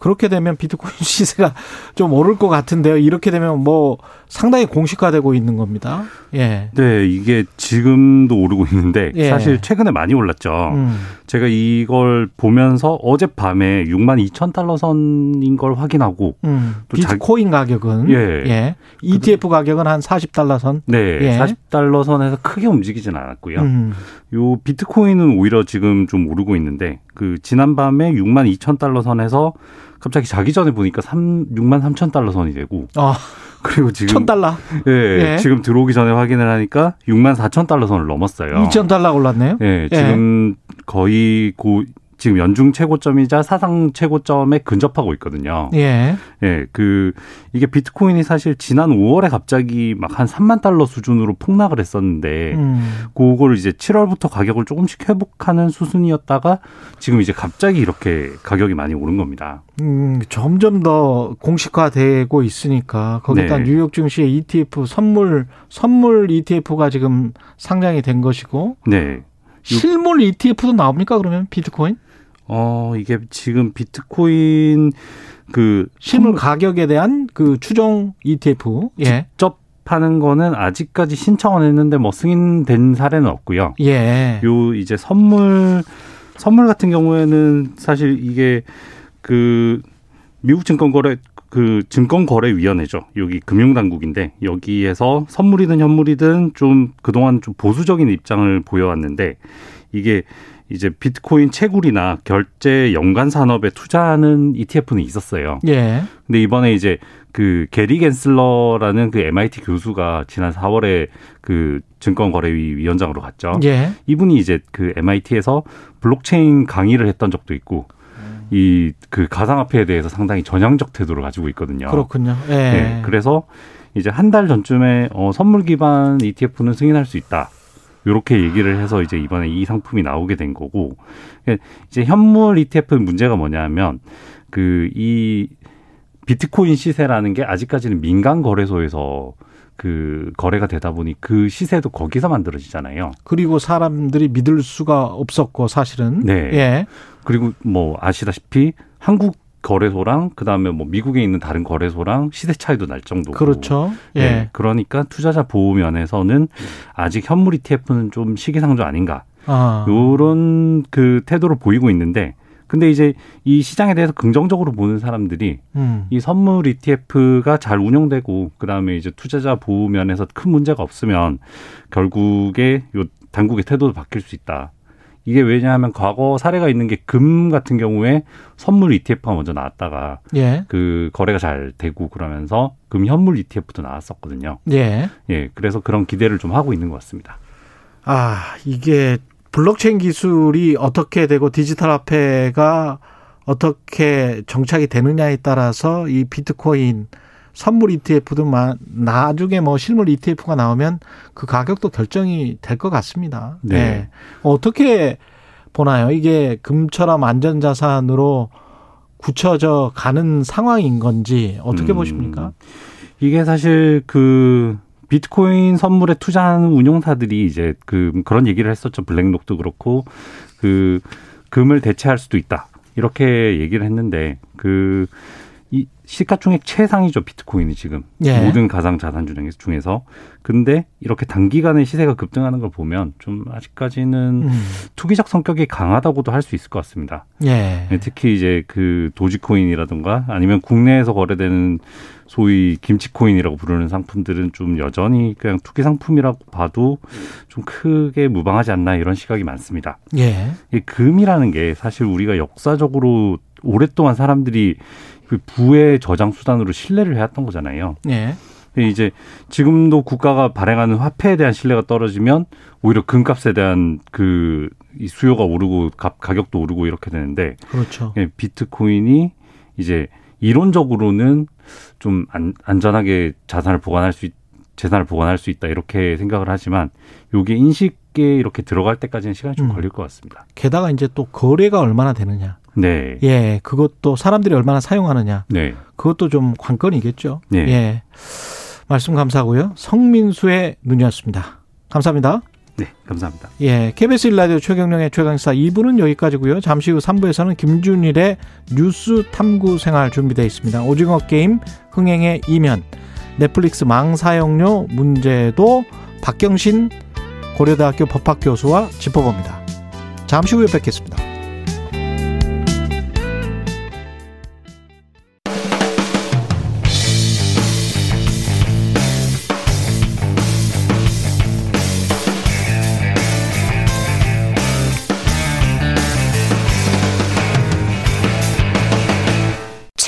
그렇게 되면 비트코인 시세가 좀 오를 것 같은데요. 이렇게 되면 뭐 상당히 공식화되고 있는 겁니다. 예. 네, 이게 지금도 오르고 있는데 예. 사실 최근에 많이 올랐죠. 음. 제가 이걸 보면서 어젯밤에 6만 2천 달러 선인 걸 확인하고 음. 또 자- 비트코인 가격은 예. ETF 가격은 한 40달러 선. 네, 예. 40달러 선에서 크게 움직이진 않았고요. 음. 요 비트코인은 오히려 지금 좀 오르고 있는데 그 지난밤에 6만 2천 달러 선에서 갑자기 자기 전에 보니까 3 6만 3천 달러 선이 되고 어, 그리고 지금 1000달러. 예, 예. 지금 들어오기 전에 확인을 하니까 6만 4천 달러 선을 넘었어요. 2000달러 올랐네요. 예, 지금 거의 고 지금 연중 최고점이자 사상 최고점에 근접하고 있거든요. 예. 예, 그 이게 비트코인이 사실 지난 5월에 갑자기 막 한 3만 달러 수준으로 폭락을 했었는데 음. 그거를 이제 7월부터 가격을 조금씩 회복하는 수순이었다가 지금 이제 갑자기 이렇게 가격이 많이 오른 겁니다. 음, 점점 더 공식화되고 있으니까 거기다 네. 뉴욕 증시의 ETF 선물 선물 ETF가 지금 상장이 된 것이고 네. 실물 ETF도 나옵니까 그러면 비트코인? 어, 이게 지금 비트코인 그 실물 가격에 대한 그 추정 ETF. 예. 직접 하는 거는 아직까지 신청은 했는데 뭐 승인된 사례는 없고요. 예. 요 이제 선물 선물 같은 경우에는 사실 이게 그 미국 증권거래 그 증권거래위원회죠. 여기 금융당국인데 여기에서 선물이든 현물이든 좀 그동안 좀 보수적인 입장을 보여왔는데 이게 이제 비트코인 채굴이나 결제 연관 산업에 투자하는 ETF는 있었어요. 예. 근데 이번에 이제 그 게리 겐슬러라는 그 MIT 교수가 지난 4월에 그 증권거래위 위원장으로 갔죠. 예. 이분이 이제 그 MIT에서 블록체인 강의를 했던 적도 있고 이그 가상화폐에 대해서 상당히 전향적 태도를 가지고 있거든요. 그렇군요. 예. 네, 그래서 이제 한 달 전쯤에 어, 선물 기반 ETF는 승인할 수 있다. 요렇게 얘기를 해서 이제 이번에 이 상품이 나오게 된 거고 이제 현물 ETF 문제가 뭐냐면 그 이 비트코인 시세라는 게 아직까지는 민간 거래소에서 그 거래가 되다 보니 그 시세도 거기서 만들어지잖아요. 그리고 사람들이 믿을 수가 없었고 사실은 네. 예. 그리고 뭐 아시다시피 한국 거래소랑 그다음에 뭐 미국에 있는 다른 거래소랑 시세 차이도 날 정도고. 그렇죠. 예. 네, 그러니까 투자자 보호 면에서는 아직 현물 ETF는 좀 시기상조 아닌가. 아. 요런 그 태도를 보이고 있는데 근데 이제 이 시장에 대해서 긍정적으로 보는 사람들이 음. 이 선물 ETF가 잘 운영되고 그다음에 이제 투자자 보호 면에서 큰 문제가 없으면 결국에 요 당국의 태도도 바뀔 수 있다. 이게 왜냐하면 과거 사례가 있는 게 금 같은 경우에 선물 ETF가 먼저 나왔다가 예. 그 거래가 잘 되고 그러면서 금 현물 ETF도 나왔었거든요. 예. 예, 그래서 그런 기대를 좀 하고 있는 것 같습니다. 아, 이게 블록체인 기술이 어떻게 되고 디지털 화폐가 어떻게 정착이 되느냐에 따라서 이 비트코인 선물 ETF도 마- 나중에 뭐 실물 ETF가 나오면 그 가격도 결정이 될 것 같습니다. 네. 예. 어떻게 보나요? 이게 금처럼 안전자산으로 굳혀져 가는 상황인 건지 어떻게 음, 보십니까? 이게 사실 그 비트코인 선물에 투자하는 운용사들이 이제 그 그런 얘기를 했었죠. 블랙록도 그렇고 그 금을 대체할 수도 있다. 이렇게 얘기를 했는데 그이 시가총액 최상이죠 비트코인이 지금 예. 모든 가상 자산 중에서 중에서 근데 이렇게 단기간에 시세가 급등하는 걸 보면 좀 아직까지는 음. 투기적 성격이 강하다고도 할 수 있을 것 같습니다. 예. 네, 특히 이제 그 도지코인이라든가 아니면 국내에서 거래되는 소위 김치코인이라고 부르는 상품들은 좀 여전히 그냥 투기 상품이라고 봐도 좀 크게 무방하지 않나 이런 시각이 많습니다. 예. 이 금이라는 게 사실 우리가 역사적으로 오랫동안 사람들이 그 부의 저장 수단으로 신뢰를 해왔던 거잖아요. 예. 이제 지금도 국가가 발행하는 화폐에 대한 신뢰가 떨어지면 오히려 금값에 대한 그이 수요가 오르고 가, 가격도 오르고 이렇게 되는데 그렇죠. 예, 비트코인이 이제 이론적으로는 좀 안, 안전하게 자산을 보관할 수 있, 재산을 보관할 수 있다 이렇게 생각을 하지만 요게 인식에 이렇게 들어갈 때까지는 시간이 좀 음. 걸릴 것 같습니다. 게다가 이제 또 거래가 얼마나 되느냐. 네. 예, 그것도 사람들이 얼마나 사용하느냐. 네. 그것도 좀 관건이겠죠. 네. 예. 말씀 감사하고요. 성민수의 눈이었습니다. 감사합니다. 네. 감사합니다. 예, KBS 일라디오 최경령의 최강사 2부는 여기까지고요. 잠시 후 3부에서는 김준일의 뉴스 탐구 생활 준비되어 있습니다. 오징어 게임 흥행의 이면, 넷플릭스 망 사용료 문제도 박경신 고려대학교 법학 교수와 짚어봅니다. 잠시 후에 뵙겠습니다.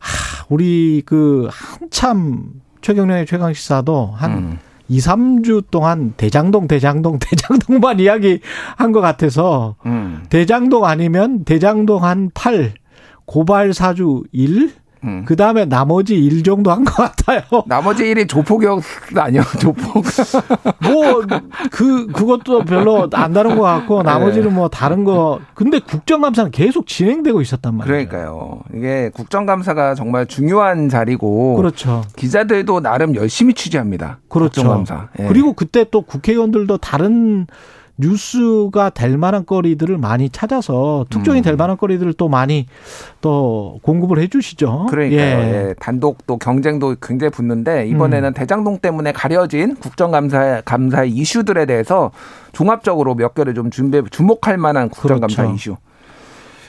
하, 우리 그 한참 최경련의 최강 시사도 한 음. 2, 3주 동안 대장동, 대장동, 대장동만 이야기 한 것 같아서 음. 대장동 아니면 대장동 한 8, 고발 사주 1? 음. 그 다음에 나머지 일 정도 한 것 같아요. 나머지 일이 조폭이었 아니요 조폭. 뭐그 그것도 별로 안 다른 것 같고 나머지는 뭐 다른 거. 근데 국정감사는 계속 진행되고 있었단 말이에요. 그러니까요. 이게 국정감사가 정말 중요한 자리고 그렇죠. 기자들도 나름 열심히 취재합니다. 그렇죠. 국정감사. 예. 그리고 그때 또 국회의원들도 다른 뉴스가 될 만한 거리들을 많이 찾아서 특종이 음. 될 만한 거리들을 또 많이 또 공급을 해 주시죠. 그러니까요. 예. 예. 단독 또 경쟁도 굉장히 붙는데 이번에는 음. 대장동 때문에 가려진 국정감사 감사 이슈들에 대해서 종합적으로 몇 개를 좀 준비 주목할 만한 국정감사 그렇죠. 이슈.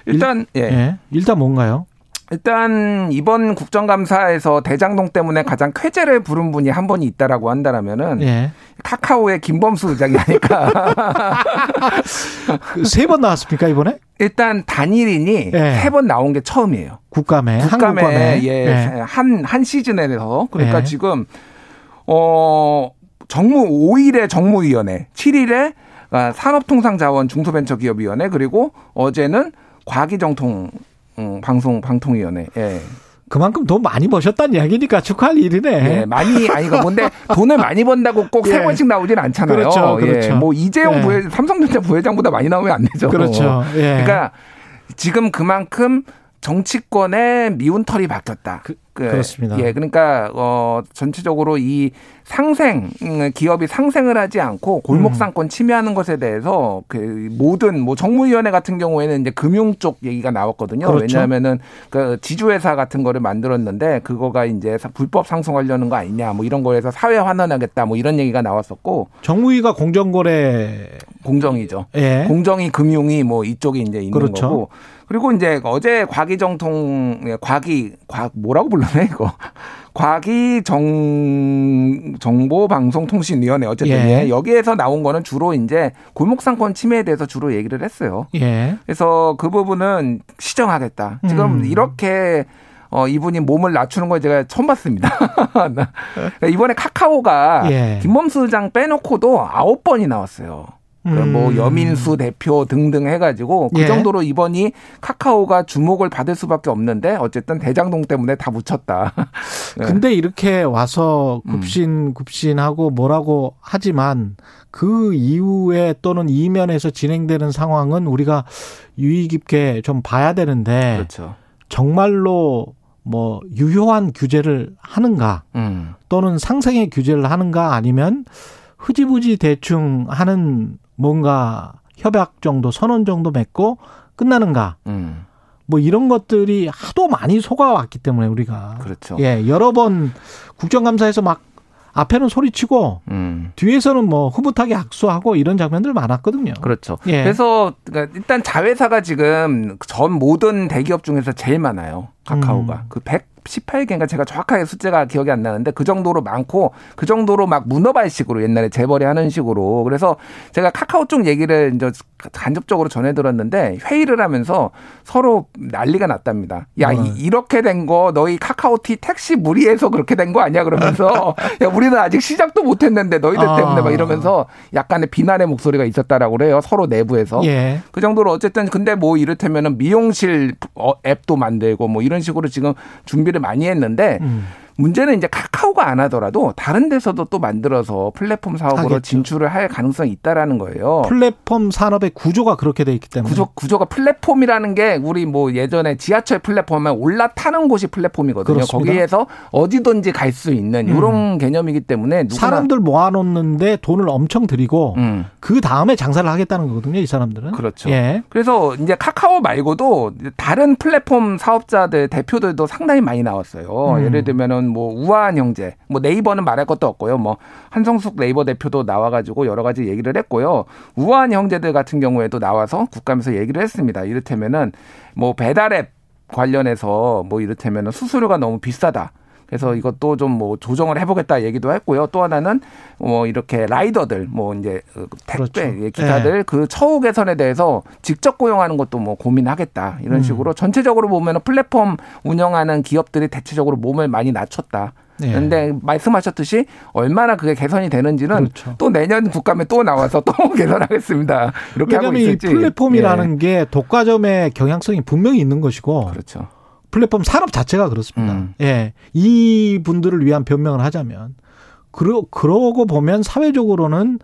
일단 예. 예. 일단 뭔가요? 일단 이번 국정감사에서 대장동 때문에 가장 쾌재를 부른 분이 한 분이 있다라고 한다라면은 예. 카카오의 김범수 의장이 아닐까. 그세번 나왔습니까 이번에? 일단 단일인이 예. 세번 나온 게 처음이에요. 국감에 국감에 한국감에 예, 한, 한 시즌에서 그러니까 예. 지금 어 정무 5일에 정무위원회, 7일에 아, 산업통상자원 중소벤처기업위원회 그리고 어제는 과기정통 음, 방송 방통위원회. 예. 그만큼 돈 많이 버셨다는 이야기니까 축하할 일이네. 예, 많이 아니 그 뭔데 돈을 많이 번다고 꼭세 예. 번씩 나오진 않잖아요. 그렇죠, 그렇죠. 예, 뭐 이재용 예. 부회 삼성전자 부회장보다 많이 나오면 안 되죠. 그렇죠. 예. 그러니까 지금 그만큼 정치권의 미운 털이 바뀌었다. 그, 그렇습니다. 예, 그러니까 어 전체적으로 이 상생 음, 기업이 상생을 하지 않고 음. 골목상권 침해하는 것에 대해서 그 모든 뭐 정무위원회 같은 경우에는 이제 금융 쪽 얘기가 나왔거든요. 그렇죠. 왜냐하면은 그 지주회사 같은 거를 만들었는데 그거가 이제 불법 상승하려는 거 아니냐 뭐 이런 거에서 사회 환원하겠다 뭐 이런 얘기가 나왔었고 정무위가 공정거래 공정이죠. 예. 공정이 금융이 뭐 이쪽에 이제 있는 그렇죠. 거고. 그리고 이제 어제 과기정통 예, 과기 과 뭐라고 불러네 이거 과기 정 정보방송통신위원회 어쨌든 예. 예. 여기에서 나온 거는 주로 이제 골목상권 침해에 대해서 주로 얘기를 했어요. 예. 그래서 그 부분은 시정하겠다. 지금 음. 이렇게 어, 이분이 몸을 낮추는 걸 제가 처음 봤습니다. 그러니까 이번에 카카오가 예. 김범수 의장 빼놓고도 아홉 번이 나왔어요. 뭐 음. 여민수 대표 등등 해가지고 그 예. 정도로 이번이 카카오가 주목을 받을 수밖에 없는데 어쨌든 대장동 때문에 다 묻혔다. 네. 근데 이렇게 와서 음. 급신 급신하고 뭐라고 하지만 그 이후에 또는 이면에서 진행되는 상황은 우리가 유의 깊게 좀 봐야 되는데 그렇죠. 정말로 뭐 유효한 규제를 하는가 음. 또는 상생의 규제를 하는가 아니면 흐지부지 대충 하는 뭔가 협약 정도 선언 정도 맺고 끝나는가 음. 뭐 이런 것들이 하도 많이 속아왔기 때문에 우리가 그렇죠. 예 여러 번 국정감사에서 막 앞에는 소리치고 음. 뒤에서는 뭐 흐뭇하게 악수하고 이런 장면들 많았거든요. 그렇죠. 예. 그래서 그러니까 일단 자회사가 지금 전 모든 대기업 중에서 제일 많아요. 카카오가. 음. 그 118개인가 제가 정확하게 숫자가 기억이 안 나는데 그 정도로 많고 그 정도로 막 문어발식으로 옛날에 재벌이 하는 식으로 그래서 제가 카카오 쪽 얘기를 이제 간접적으로 전해 들었는데 회의를 하면서 서로 난리가 났답니다. 야, 어. 이- 이렇게 된 거 너희 카카오티 택시 무리해서 그렇게 된 거 아니야 그러면서 야, 우리는 아직 시작도 못 했는데 너희들 아. 때문에 막 이러면서 약간의 비난의 목소리가 있었다라고 그래요. 서로 내부에서. 예. 그 정도로 어쨌든 근데 뭐 이를테면은 미용실 어, 앱도 만들고 뭐 이런 식으로 지금 준비 를 많이 했는데 음. 문제는 이제 카카오가 안 하더라도 다른 데서도 또 만들어서 플랫폼 사업으로 하겠죠. 진출을 할 가능성이 있다라는 거예요. 플랫폼 산업의 구조가 그렇게 돼 있기 때문에 구조, 구조가 플랫폼이라는 게 우리 뭐 예전에 지하철 플랫폼에 올라타는 곳이 플랫폼이거든요. 그렇습니다. 거기에서 어디든지 갈 수 있는 이런 개념이기 때문에 사람들 모아놓는데 돈을 엄청 들이고 음. 그 다음에 장사를 하겠다는 거거든요. 이 사람들은. 그렇죠. 예. 그래서 이제 카카오 말고도 다른 플랫폼 사업자들 대표들도 상당히 많이 나왔어요. 음. 예를 들면은 뭐 우아한 형제, 뭐 네이버는 말할 것도 없고요. 뭐 한성숙 네이버 대표도 나와가지고 여러 가지 얘기를 했고요. 우아한 형제들 같은 경우에도 나와서 국감에서 얘기를 했습니다. 이를테면은 뭐 배달앱 관련해서 뭐 이를테면은 수수료가 너무 비싸다. 그래서 이것도 좀 뭐 조정을 해보겠다 얘기도 했고요. 또 하나는 뭐 이렇게 라이더들 뭐 이제 그 택배 그렇죠. 예, 기사들 그 처우 개선에 대해서 직접 고용하는 것도 뭐 고민하겠다 이런 음. 식으로 전체적으로 보면은 플랫폼 운영하는 기업들이 대체적으로 몸을 많이 낮췄다. 예. 그런데 말씀하셨듯이 얼마나 그게 개선이 되는지는 그렇죠. 또 내년 국감에 또 나와서 또 개선하겠습니다. 이렇게 하고 왜냐하면 이 있을지. 플랫폼이라는 게 독과점의 경향성이 분명히 있는 것이고 예. 그렇죠. 플랫폼 산업 자체가 그렇습니다. 음. 예. 이 분들을 위한 변명을 하자면 그러 그러고 보면 사회적으로는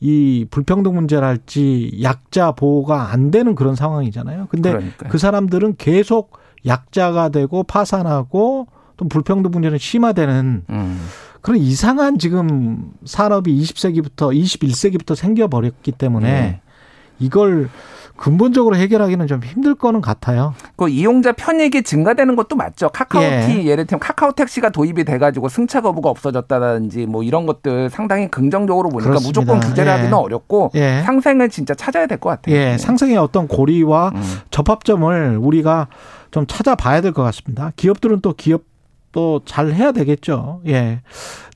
이 불평등 문제랄지 약자 보호가 안 되는 그런 상황이잖아요. 근데 그러니까요. 그 사람들은 계속 약자가 되고 파산하고 또 불평등 문제는 심화되는 음. 그런 이상한 지금 산업이 20세기부터 21세기부터 생겨버렸기 때문에 네. 이걸 근본적으로 해결하기는 좀 힘들 거는 같아요. 그 이용자 편익이 증가되는 것도 맞죠. 카카오티 예. 예. 를 들면 카카오 택시가 도입이 돼가지고 승차 거부가 없어졌다든지 뭐 이런 것들 상당히 긍정적으로 보니까 그렇습니다. 무조건 규제를 예. 하기는 어렵고 예. 상생을 진짜 찾아야 될 것 같아요. 예, 상생의 어떤 고리와 음. 접합점을 우리가 좀 찾아봐야 될 것 같습니다. 기업들은 또 기업 또 잘 해야 되겠죠. 예.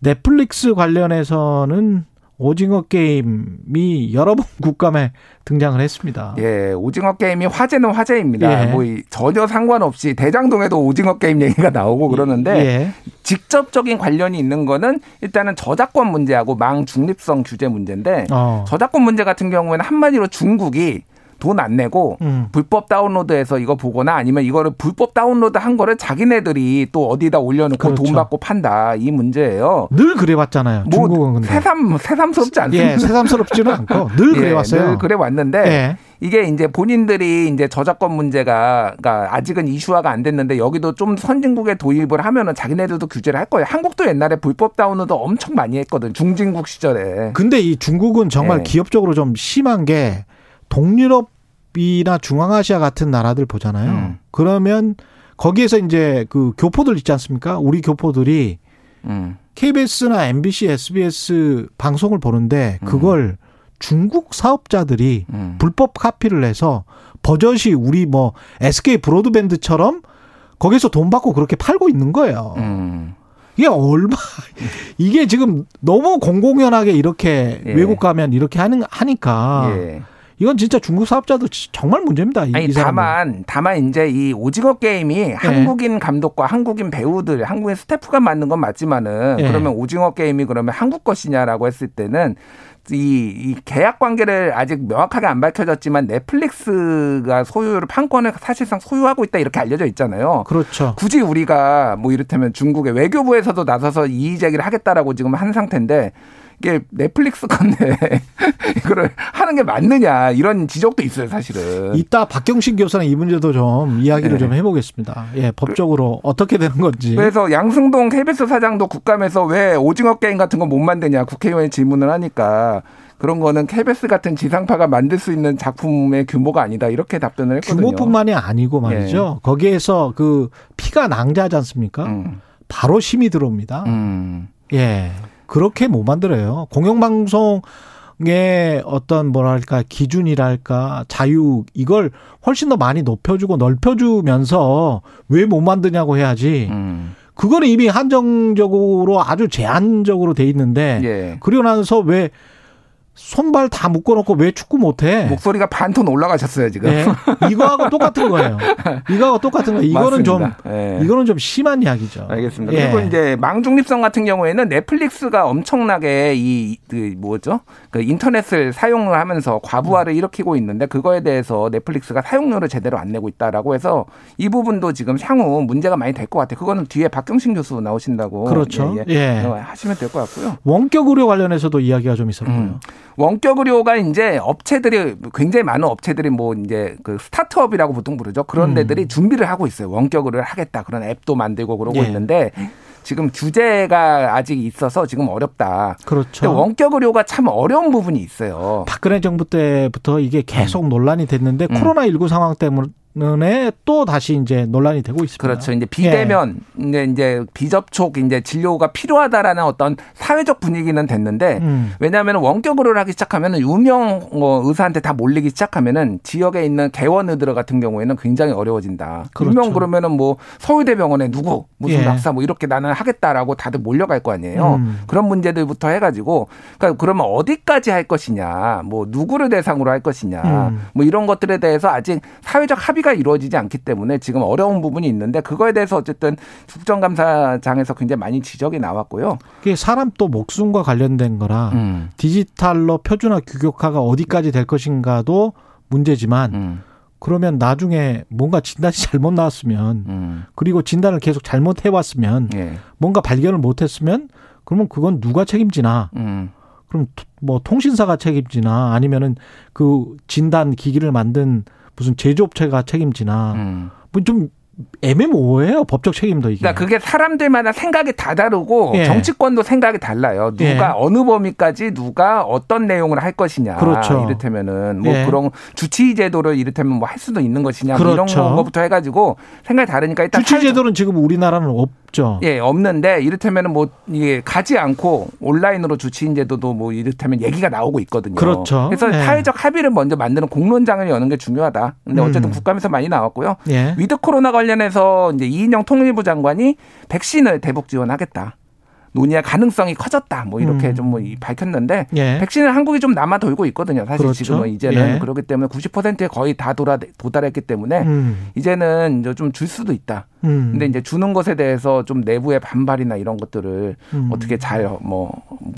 넷플릭스 관련해서는 오징어 게임이 여러 번 국감에 등장을 했습니다. 예, 오징어 게임이 화제는 화제입니다. 예. 뭐이 전혀 상관없이 대장동에도 오징어 게임 얘기가 나오고 그러는데 예. 직접적인 관련이 있는 거는 일단은 저작권 문제하고 망 중립성 규제 문제인데 어. 저작권 문제 같은 경우에는 한마디로 중국이 돈 안 내고 음. 불법 다운로드해서 이거 보거나 아니면 이거를 불법 다운로드 한 거를 자기네들이 또 어디다 올려놓고 그렇죠. 돈 받고 판다 이 문제예요. 늘 그래왔잖아요. 중국은 뭐 근데. 새삼 새삼스럽지 않습니다. 예, 새삼스럽지는 않고 늘 예, 그래왔어요. 늘 그래 왔는데 예. 이게 이제 본인들이 이제 저작권 문제가 그러니까 아직은 이슈화가 안 됐는데 여기도 좀 선진국에 도입을 하면은 자기네들도 규제를 할 거예요. 한국도 옛날에 불법 다운로드 엄청 많이 했거든. 중진국 시절에. 근데 이 중국은 정말 예. 기업적으로 좀 심한 게 동유럽 이나 중앙아시아 같은 나라들 보잖아요. 음. 그러면 거기에서 이제 그 교포들 있지 않습니까? 우리 교포들이 음. KBS나 MBC, SBS 방송을 보는데 그걸 중국 사업자들이 음. 불법 카피를 해서 버젓이 우리 뭐 SK 브로드밴드처럼 거기서 돈 받고 그렇게 팔고 있는 거예요. 음. 이게 얼마 이게 지금 너무 공공연하게 이렇게 예. 외국 가면 이렇게 하는 하니까 예. 이건 진짜 중국 사업자도 지- 정말 문제입니다. 이, 아니. 다만 다만 이제 이 오징어 게임이 한국인 감독과 한국인 배우들, 한국인 스태프가 만든 건 맞지만은 예. 그러면 오징어 게임이 그러면 한국 것이냐라고 했을 때는 이, 이 계약 관계를 아직 명확하게 안 밝혀졌지만 넷플릭스가 소유를 판권을 사실상 소유하고 있다 이렇게 알려져 있잖아요. 그렇죠. 굳이 우리가 뭐 이를테면 중국의 외교부에서도 나서서 이의 제기를 하겠다라고 지금 한 상태인데 이게 넷플릭스 건데 이거를 하는 게 맞느냐 이런 지적도 있어요 사실은. 이따 박경신 교수랑 이 문제도 좀 이야기를 네. 좀 해보겠습니다. 예, 법적으로 어떻게 되는 건지. 그래서 양승동 KBS 사장도 국감에서 왜 오징어 게임 같은 거 못 만드냐 국회의원이 질문을 하니까 그런 거는 KBS 같은 지상파가 만들 수 있는 작품의 규모가 아니다 이렇게 답변을 했거든요. 규모뿐만이 아니고 말이죠. 거기에서 그 피가 낭자하지 않습니까? 음. 바로 심이 들어옵니다. 음. 예. 그렇게 못 만들어요. 공영방송의 어떤 뭐랄까 기준이랄까 자유 이걸 훨씬 더 많이 높여주고 넓혀주면서 왜 못 만드냐고 해야지. 음. 그거는 이미 한정적으로 아주 제한적으로 돼 있는데 예. 그리고 나서 왜 손발 다 묶어놓고 왜 축구 못해? 목소리가 반톤 올라가셨어요 지금. 예. 이거하고 똑같은 거예요. 이거하고 똑같은 거예요. 이거는 좀 맞습니다. 예. 이거는 좀 심한 이야기죠. 알겠습니다. 예. 그리고 이제 망중립성 같은 경우에는 넷플릭스가 엄청나게 이, 그 뭐죠? 그 인터넷을 사용을 하면서 과부하를 일으키고 있는데 그거에 대해서 넷플릭스가 사용료를 제대로 안 내고 있다라고 해서 이 부분도 지금 향후 문제가 많이 될 것 같아요. 그거는 뒤에 박경신 교수 나오신다고. 그렇죠. 예, 예. 어, 하시면 될 것 같고요. 원격 의료 관련해서도 이야기가 좀 있었고요. 음. 원격 의료가 이제 업체들이 굉장히 많은 업체들이 뭐 이제 그 스타트업이라고 보통 부르죠. 그런 음. 데들이 준비를 하고 있어요. 원격 의료를 하겠다. 그런 앱도 만들고 그러고 예. 있는데 지금 규제가 아직 있어서 지금 어렵다. 그렇죠. 근데 원격 의료가 참 어려운 부분이 있어요. 박근혜 정부 때부터 이게 계속 논란이 됐는데 음. 코로나 19 상황 때문에 또 다시 이제 논란이 되고 있습니다. 그렇죠. 이제 비대면, 이제 이제 비접촉, 이제 진료가 필요하다라는 어떤 사회적 분위기는 됐는데, 음. 왜냐하면 원격 의료를 하기 시작하면은 유명 어, 의사한테 다 몰리기 시작하면은 지역에 있는 개원 의들 같은 경우에는 굉장히 어려워진다. 그렇죠. 유명 그러면은 뭐 서울대병원에 누구 무슨 예. 박사 뭐 이렇게 나는 하겠다라고 다들 몰려갈 거 아니에요. 음. 그런 문제들부터 해가지고, 그러니까 그러면 어디까지 할 것이냐, 뭐 누구를 대상으로 할 것이냐, 음. 뭐 이런 것들에 대해서 아직 사회적 합의 가 이루어지지 않기 때문에 지금 어려운 부분이 있는데 그거에 대해서 어쨌든 국정감사장에서 굉장히 많이 지적이 나왔고요. 그게 사람 또 목숨과 관련된 거라 음. 디지털로 표준화 규격화가 어디까지 될 것인가도 문제지만 음. 그러면 나중에 뭔가 진단이 잘못 나왔으면 음. 그리고 진단을 계속 잘못 해왔으면 예. 뭔가 발견을 못했으면 그러면 그건 누가 책임지나? 음. 그럼 토- 뭐 통신사가 책임지나 아니면은 그 진단 기기를 만든 무슨 제조업체가 책임지나 음. 뭐좀 애매모호해요 법적 책임도 이게. 그러니까 그게 사람들마다 생각이 다 다르고 예. 정치권도 생각이 달라요. 누가 예. 어느 범위까지 누가 어떤 내용을 할 것이냐. 그렇죠. 이를테면은 뭐 예. 그런 주치의 제도를 이를테면 뭐 할 수도 있는 것이냐. 뭐 그렇죠. 이런 거부터 해가지고 생각이 다르니까 일단 주치 사회적- 제도는 지금 우리나라는 없 죠. 예, 없는데 이를테면은 뭐 이게 가지 않고 온라인으로 주치의 제도도 뭐 이를테면 얘기가 나오고 있거든요. 그렇죠. 그래서 예. 사회적 합의를 먼저 만드는 공론장을 여는 게 중요하다. 근데 어쨌든 음. 국감에서 많이 나왔고요. 예. with 코로나 관련해서 이제 이인영 통일부 장관이 백신을 대북 지원하겠다. 논의할 가능성이 커졌다. 뭐 이렇게 음. 좀뭐 밝혔는데 예. 백신을 한국이 좀 남아 돌고 있거든요. 사실 그렇죠. 지금은 이제는 예. 그렇기 때문에 90%에 거의 다 돌아 도달했기 때문에 음. 이제는 이제 좀 줄 수도 있다. 음. 근데 이제 주는 것에 대해서 좀 내부의 반발이나 이런 것들을 음. 어떻게 잘 뭐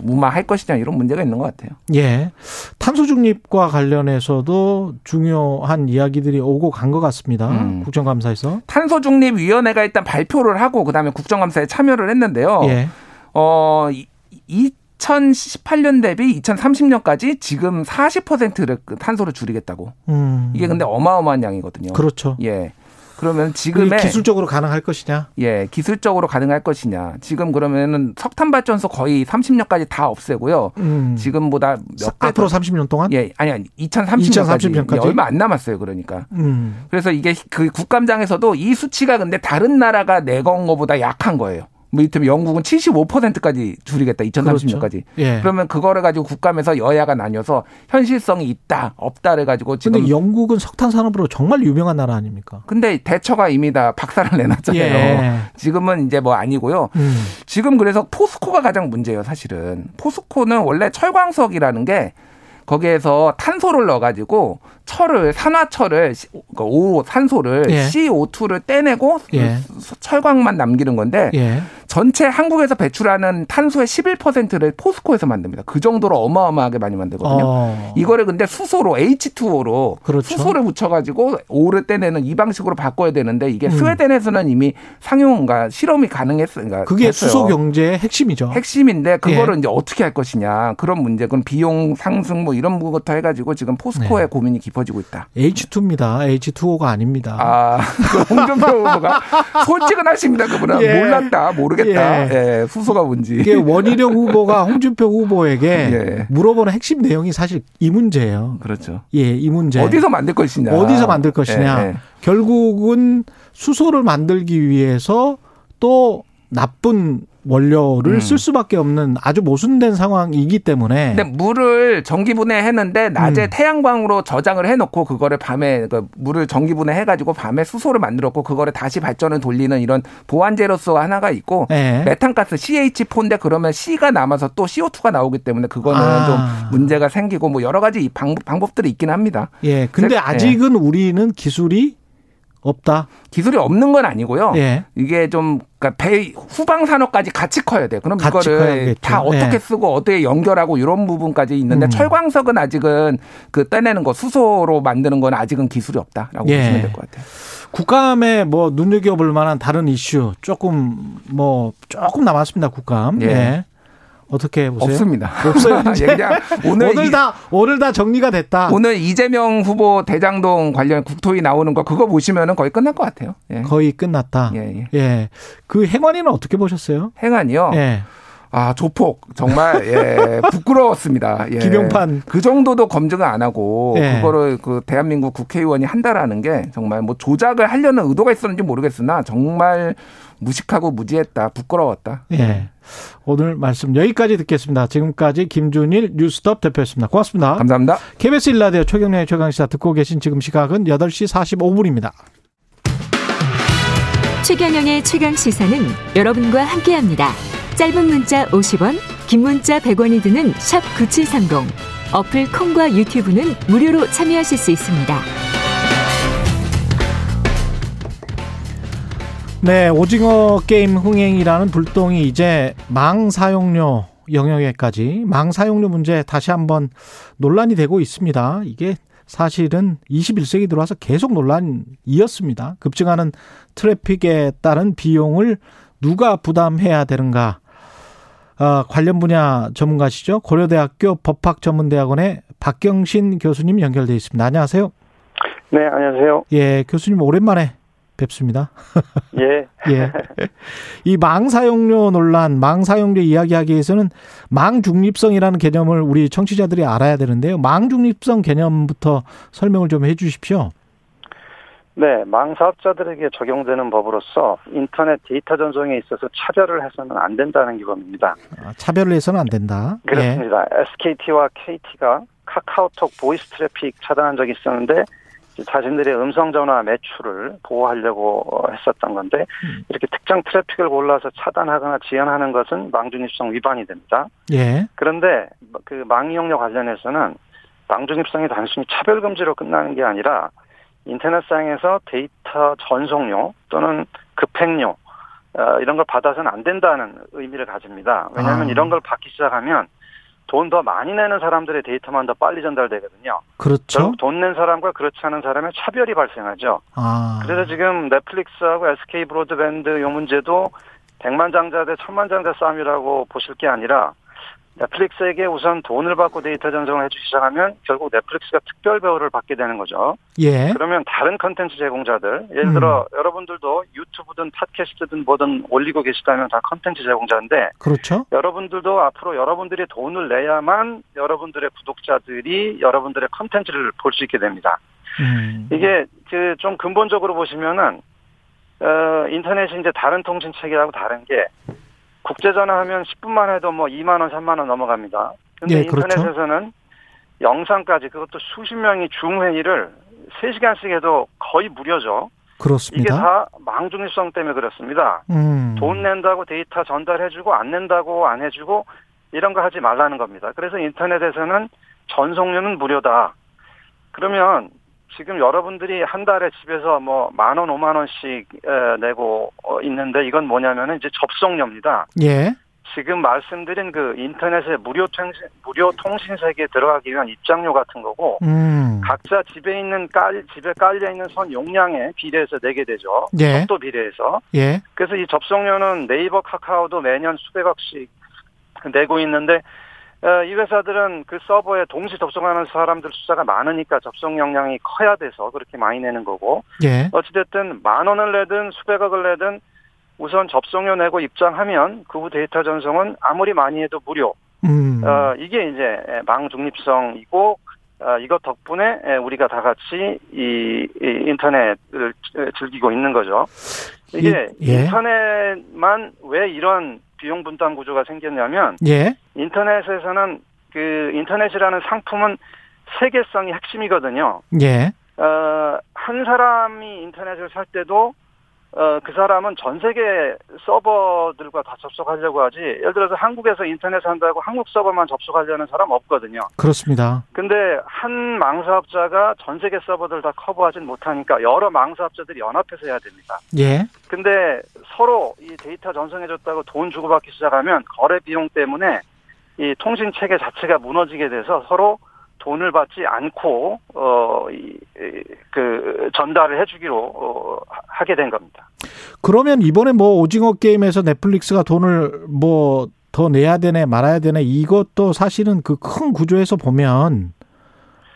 무마할 것이냐 이런 문제가 있는 것 같아요. 예. 탄소 중립과 관련해서도 중요한 이야기들이 오고 간 것 같습니다. 음. 국정감사에서. 탄소 중립 위원회가 일단 발표를 하고 그다음에 국정감사에 참여를 했는데요. 예. 어, 이- 2018년 대비 2030년까지 지금 40%를 탄소를 줄이겠다고. 음. 이게 근데 어마어마한 양이거든요. 그렇죠. 예. 그러면 지금의 기술적으로 가능할 것이냐? 예, 기술적으로 가능할 것이냐. 지금 그러면은 석탄 발전소 거의 30년까지 다 없애고요. 음. 지금보다 몇배 앞으로 더- 30년 동안? 예, 아니 아니 2030년까지, 2030년까지? 얼마 안 남았어요. 그러니까. 음. 그래서 이게 그 국감장에서도 이 수치가 근데 다른 나라가 내건 거보다 약한 거예요. 뭐 이를테면 영국은 75%까지 줄이겠다. 2030년까지. 그렇죠. 예. 그러면 그거를 가지고 국감에서 여야가 나뉘어서 현실성이 있다, 없다를 가지고 지금 근데 영국은 석탄 산업으로 정말 유명한 나라 아닙니까? 근데 대처가 이미 다 박살을 내놨잖아요. 예. 지금은 이제 뭐 아니고요. 음. 지금 그래서 포스코가 가장 문제예요, 사실은. 포스코는 원래 철광석이라는 게 거기에서 탄소를 넣어가지고 철을 산화철을 시- 그러니까 오 산소를 예. CO2를 떼내고 예. 철광만 남기는 건데 예. 전체 한국에서 배출하는 탄소의 11%를 포스코에서 만듭니다. 그 정도로 어마어마하게 많이 만들거든요. 어. 이거를 근데 수소로 H2O로 그렇죠. 수소를 붙여가지고 O를 떼내는 이 방식으로 바꿔야 되는데 이게 음. 스웨덴에서는 이미 상용과 실험이 가능했어요. 그러니까 그게 됐어요. 수소 경제의 핵심이죠. 핵심인데 그거를 예. 이제 어떻게 할 것이냐 그런 문제, 그럼 비용 상승 뭐 이런 부분부터 해가지고 지금 포스코의 네. 고민이 깊 어지고 있다. H2입니다. H2O가 아닙니다. 아, 그 홍준표 후보가 솔직은 하십니다. 그분은 예. 몰랐다, 모르겠다. 예. 수소가 뭔지. 이게 원희룡 후보가 홍준표 후보에게 예. 물어보는 핵심 내용이 사실 이 문제예요. 그렇죠. 예, 이 문제. 어디서 만들 것이냐. 어디서 만들 것이냐. 예, 예. 결국은 수소를 만들기 위해서 또 나쁜 원료를 음. 쓸 수밖에 없는 아주 모순된 상황이기 때문에 근데 물을 전기분해했는데 낮에 음. 태양광으로 저장을 해놓고 그거를 밤에 그 물을 전기분해해가지고 밤에 수소를 만들었고 그거를 다시 발전을 돌리는 이런 보완제로서 하나가 있고 예. 메탄가스 CH4인데 그러면 C가 남아서 또 CO2가 나오기 때문에 그거는 아. 좀 문제가 생기고 뭐 여러 가지 방법, 방법들이 있긴 합니다. 예. 근데 예. 아직은 우리는 기술이 없다. 기술이 없는 건 아니고요. 예. 이게 좀 그러니까 배 후방 산업까지 같이 커야 돼요. 그럼 이거를 커야겠죠. 다 어떻게 예. 쓰고 어떻게 연결하고 이런 부분까지 있는데 음. 철광석은 아직은 그 떼내는 거 수소로 만드는 건 아직은 기술이 없다라고 예. 보시면 될 것 같아요. 국감에 뭐 눈여겨볼 만한 다른 이슈 조금 뭐 조금 남았습니다. 국감. 예. 예. 어떻게 보세요? 없습니다. 없어요. 그냥 오늘 오늘 이- 다 오늘 다 정리가 됐다. 오늘 이재명 후보 대장동 관련 국토위 나오는 거 그거 보시면은 거의 끝날 것 같아요. 예. 거의 끝났다. 예, 예. 예. 그 행안위는 어떻게 보셨어요? 행안이요. 예. 아 조폭 정말 예 부끄러웠습니다. 예. 김용판. 그 정도도 검증을 안 하고 예. 그거를 그 대한민국 국회의원이 한다라는 게 정말 뭐 조작을 하려는 의도가 있었는지 모르겠으나 정말 무식하고 무지했다 부끄러웠다. 예. 오늘 말씀 여기까지 듣겠습니다. 지금까지 김준일 뉴스톱 대표였습니다. 고맙습니다. 감사합니다. KBS 일라디오 최경련의 최강시사 듣고 계신 지금 시각은 8시 45분입니다. 최경영의 최강 시사는 여러분과 함께합니다. 짧은 문자 50원, 긴 문자 100원이 드는 샵 9730. 어플 콩과 유튜브는 무료로 참여하실 수 있습니다. 네, 오징어 게임 흥행이라는 불똥이 이제 망 사용료 영역에까지 망 사용료 문제 다시 한번 논란이 되고 있습니다. 이게 사실은 21세기 들어와서 계속 논란이었습니다. 급증하는 트래픽에 따른 비용을 누가 부담해야 되는가? 어, 관련 분야 전문가시죠? 고려대학교 법학전문대학원의 박경신 교수님 연결돼 있습니다. 안녕하세요. 네, 안녕하세요. 예, 교수님 오랜만에 뵙습니다. 예. 예. 이 망사용료 논란, 망사용료 이야기하기 위해서는 망중립성이라는 개념을 우리 청취자들이 알아야 되는데요. 망중립성 개념부터 설명을 좀 해 주십시오. 네, 망 사업자들에게 적용되는 법으로서 인터넷 데이터 전송에 있어서 차별을 해서는 안 된다는 규범입니다. 아, 차별을 해서는 안 된다. 그렇습니다. 예. SKT와 KT가 카카오톡 보이스 트래픽 차단한 적이 있었는데 자신들의 음성 전화 매출을 보호하려고 했었던 건데 음. 이렇게 특정 트래픽을 골라서 차단하거나 지연하는 것은 망중립성 위반이 됩니다. 예. 그런데 그 망이용료 관련해서는 망중립성이 단순히 차별 금지로 끝나는 게 아니라 인터넷상에서 데이터 전송료 또는 급행료 어, 이런 걸 받아서는 안 된다는 의미를 가집니다. 왜냐하면 아. 이런 걸 받기 시작하면 돈 더 많이 내는 사람들의 데이터만 더 빨리 전달되거든요. 그렇죠. 돈낸 사람과 그렇지 않은 사람의 차별이 발생하죠. 아. 그래서 지금 넷플릭스하고 SK 브로드밴드 요 문제도 100만 장자 대 1000만 장자 싸움이라고 보실 게 아니라 넷플릭스에게 우선 돈을 받고 데이터 전송을 해주기 시작하면 결국 넷플릭스가 특별 대우를 받게 되는 거죠. 예. 그러면 다른 컨텐츠 제공자들, 예를 들어 음. 여러분들도 유튜브든 팟캐스트든 뭐든 올리고 계시다면 다 컨텐츠 제공자인데. 그렇죠. 여러분들도 앞으로 여러분들이 돈을 내야만 여러분들의 구독자들이 여러분들의 컨텐츠를 볼 수 있게 됩니다. 음. 이게 그 좀 근본적으로 보시면은 어, 인터넷이 이제 다른 통신 체계하고 다른 게 국제 전화 하면 10분만 해도 뭐 2만 원, 3만 원 넘어갑니다. 근데 예. 인터넷에서는 영상까지 그것도 수십 명이 줌 회의를 3시간씩 해도 거의 무료죠. 그렇습니다. 이게 다 망중립성 때문에 그렇습니다. 음. 돈 낸다고 데이터 전달해주고 안 낸다고 안 해주고 이런 거 하지 말라는 겁니다. 그래서 인터넷에서는 전송료는 무료다. 그러면 지금 여러분들이 한 달에 집에서 뭐 만 원, 오만 원씩 내고 어, 있는데 이건 뭐냐면은 이제 접속료입니다. 예. 지금 말씀드린 그 인터넷의 무료 통신 무료 통신 세계에 들어가기 위한 입장료 같은 거고 음. 각자 집에 있는 깔 집에 깔려 있는 선 용량에 비례해서 내게 되죠. 예. 속도 비례해서. 예. 그래서 이 접속료는 네이버, 카카오도 매년 수백억씩 내고 있는데 어, 이 회사들은 그 서버에 동시 접속하는 사람들 숫자가 많으니까 접속 용량이 커야 돼서 그렇게 많이 내는 거고. 예. 어찌됐든 만 원을 내든 수백억을 내든 우선 접속료 내고 입장하면 그 후 데이터 전송은 아무리 많이 해도 무료. 음. 어, 이게 이제 망 중립성이고 어, 이것 덕분에 우리가 다 같이 이, 이 인터넷을 즐기고 있는 거죠. 이게 예. 인터넷만 왜 이런 비용 분담 구조가 생겼냐면 예. 인터넷에서는 그 인터넷이라는 상품은 세계성이 핵심이거든요. 예. 어, 한 사람이 인터넷을 살 때도 어, 그 사람은 전 세계 서버들과 다 접속하려고 하지, 예를 들어서 한국에서 인터넷 한다고 한국 서버만 접속하려는 사람 없거든요. 그렇습니다. 근데 한 망사업자가 전 세계 서버들 다 커버하진 못하니까 여러 망사업자들이 연합해서 해야 됩니다. 예. 근데 서로 이 데이터 전송해줬다고 돈 주고받기 시작하면 거래 비용 때문에 이 통신 체계 자체가 무너지게 돼서 서로 돈을 받지 않고 어그 전달을 해주기로 어, 하게 된 겁니다. 그러면 이번에 뭐 오징어 게임에서 넷플릭스가 돈을 뭐 더 내야 되네 말아야 되네 이것도 사실은 그 큰 구조에서 보면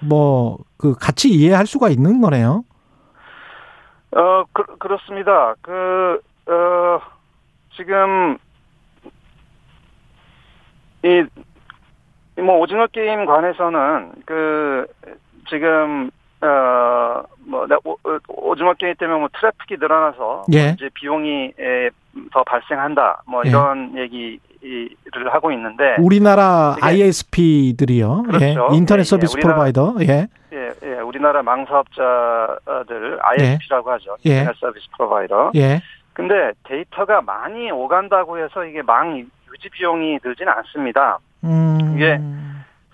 뭐 그 같이 이해할 수가 있는 거네요. 어 그, 그렇습니다. 그 어, 지금 이 뭐 오징어 게임 관해서는 그 지금 어뭐 오징어 게임 때문에 뭐 트래픽이 늘어나서 예. 이제 비용이 더 발생한다 뭐 이런 예. 얘기를 하고 있는데 우리나라 ISP들이요. 그렇죠. 예. 인터넷 서비스 예, provider. 예. 예, 예, 우리나라 망사업자들 ISP라고 하죠. 예. 인터넷 서비스 프로바이더. 예. 근데 데이터가 많이 오간다고 해서 이게 망 유지 비용이 들지는 않습니다. 음. 이게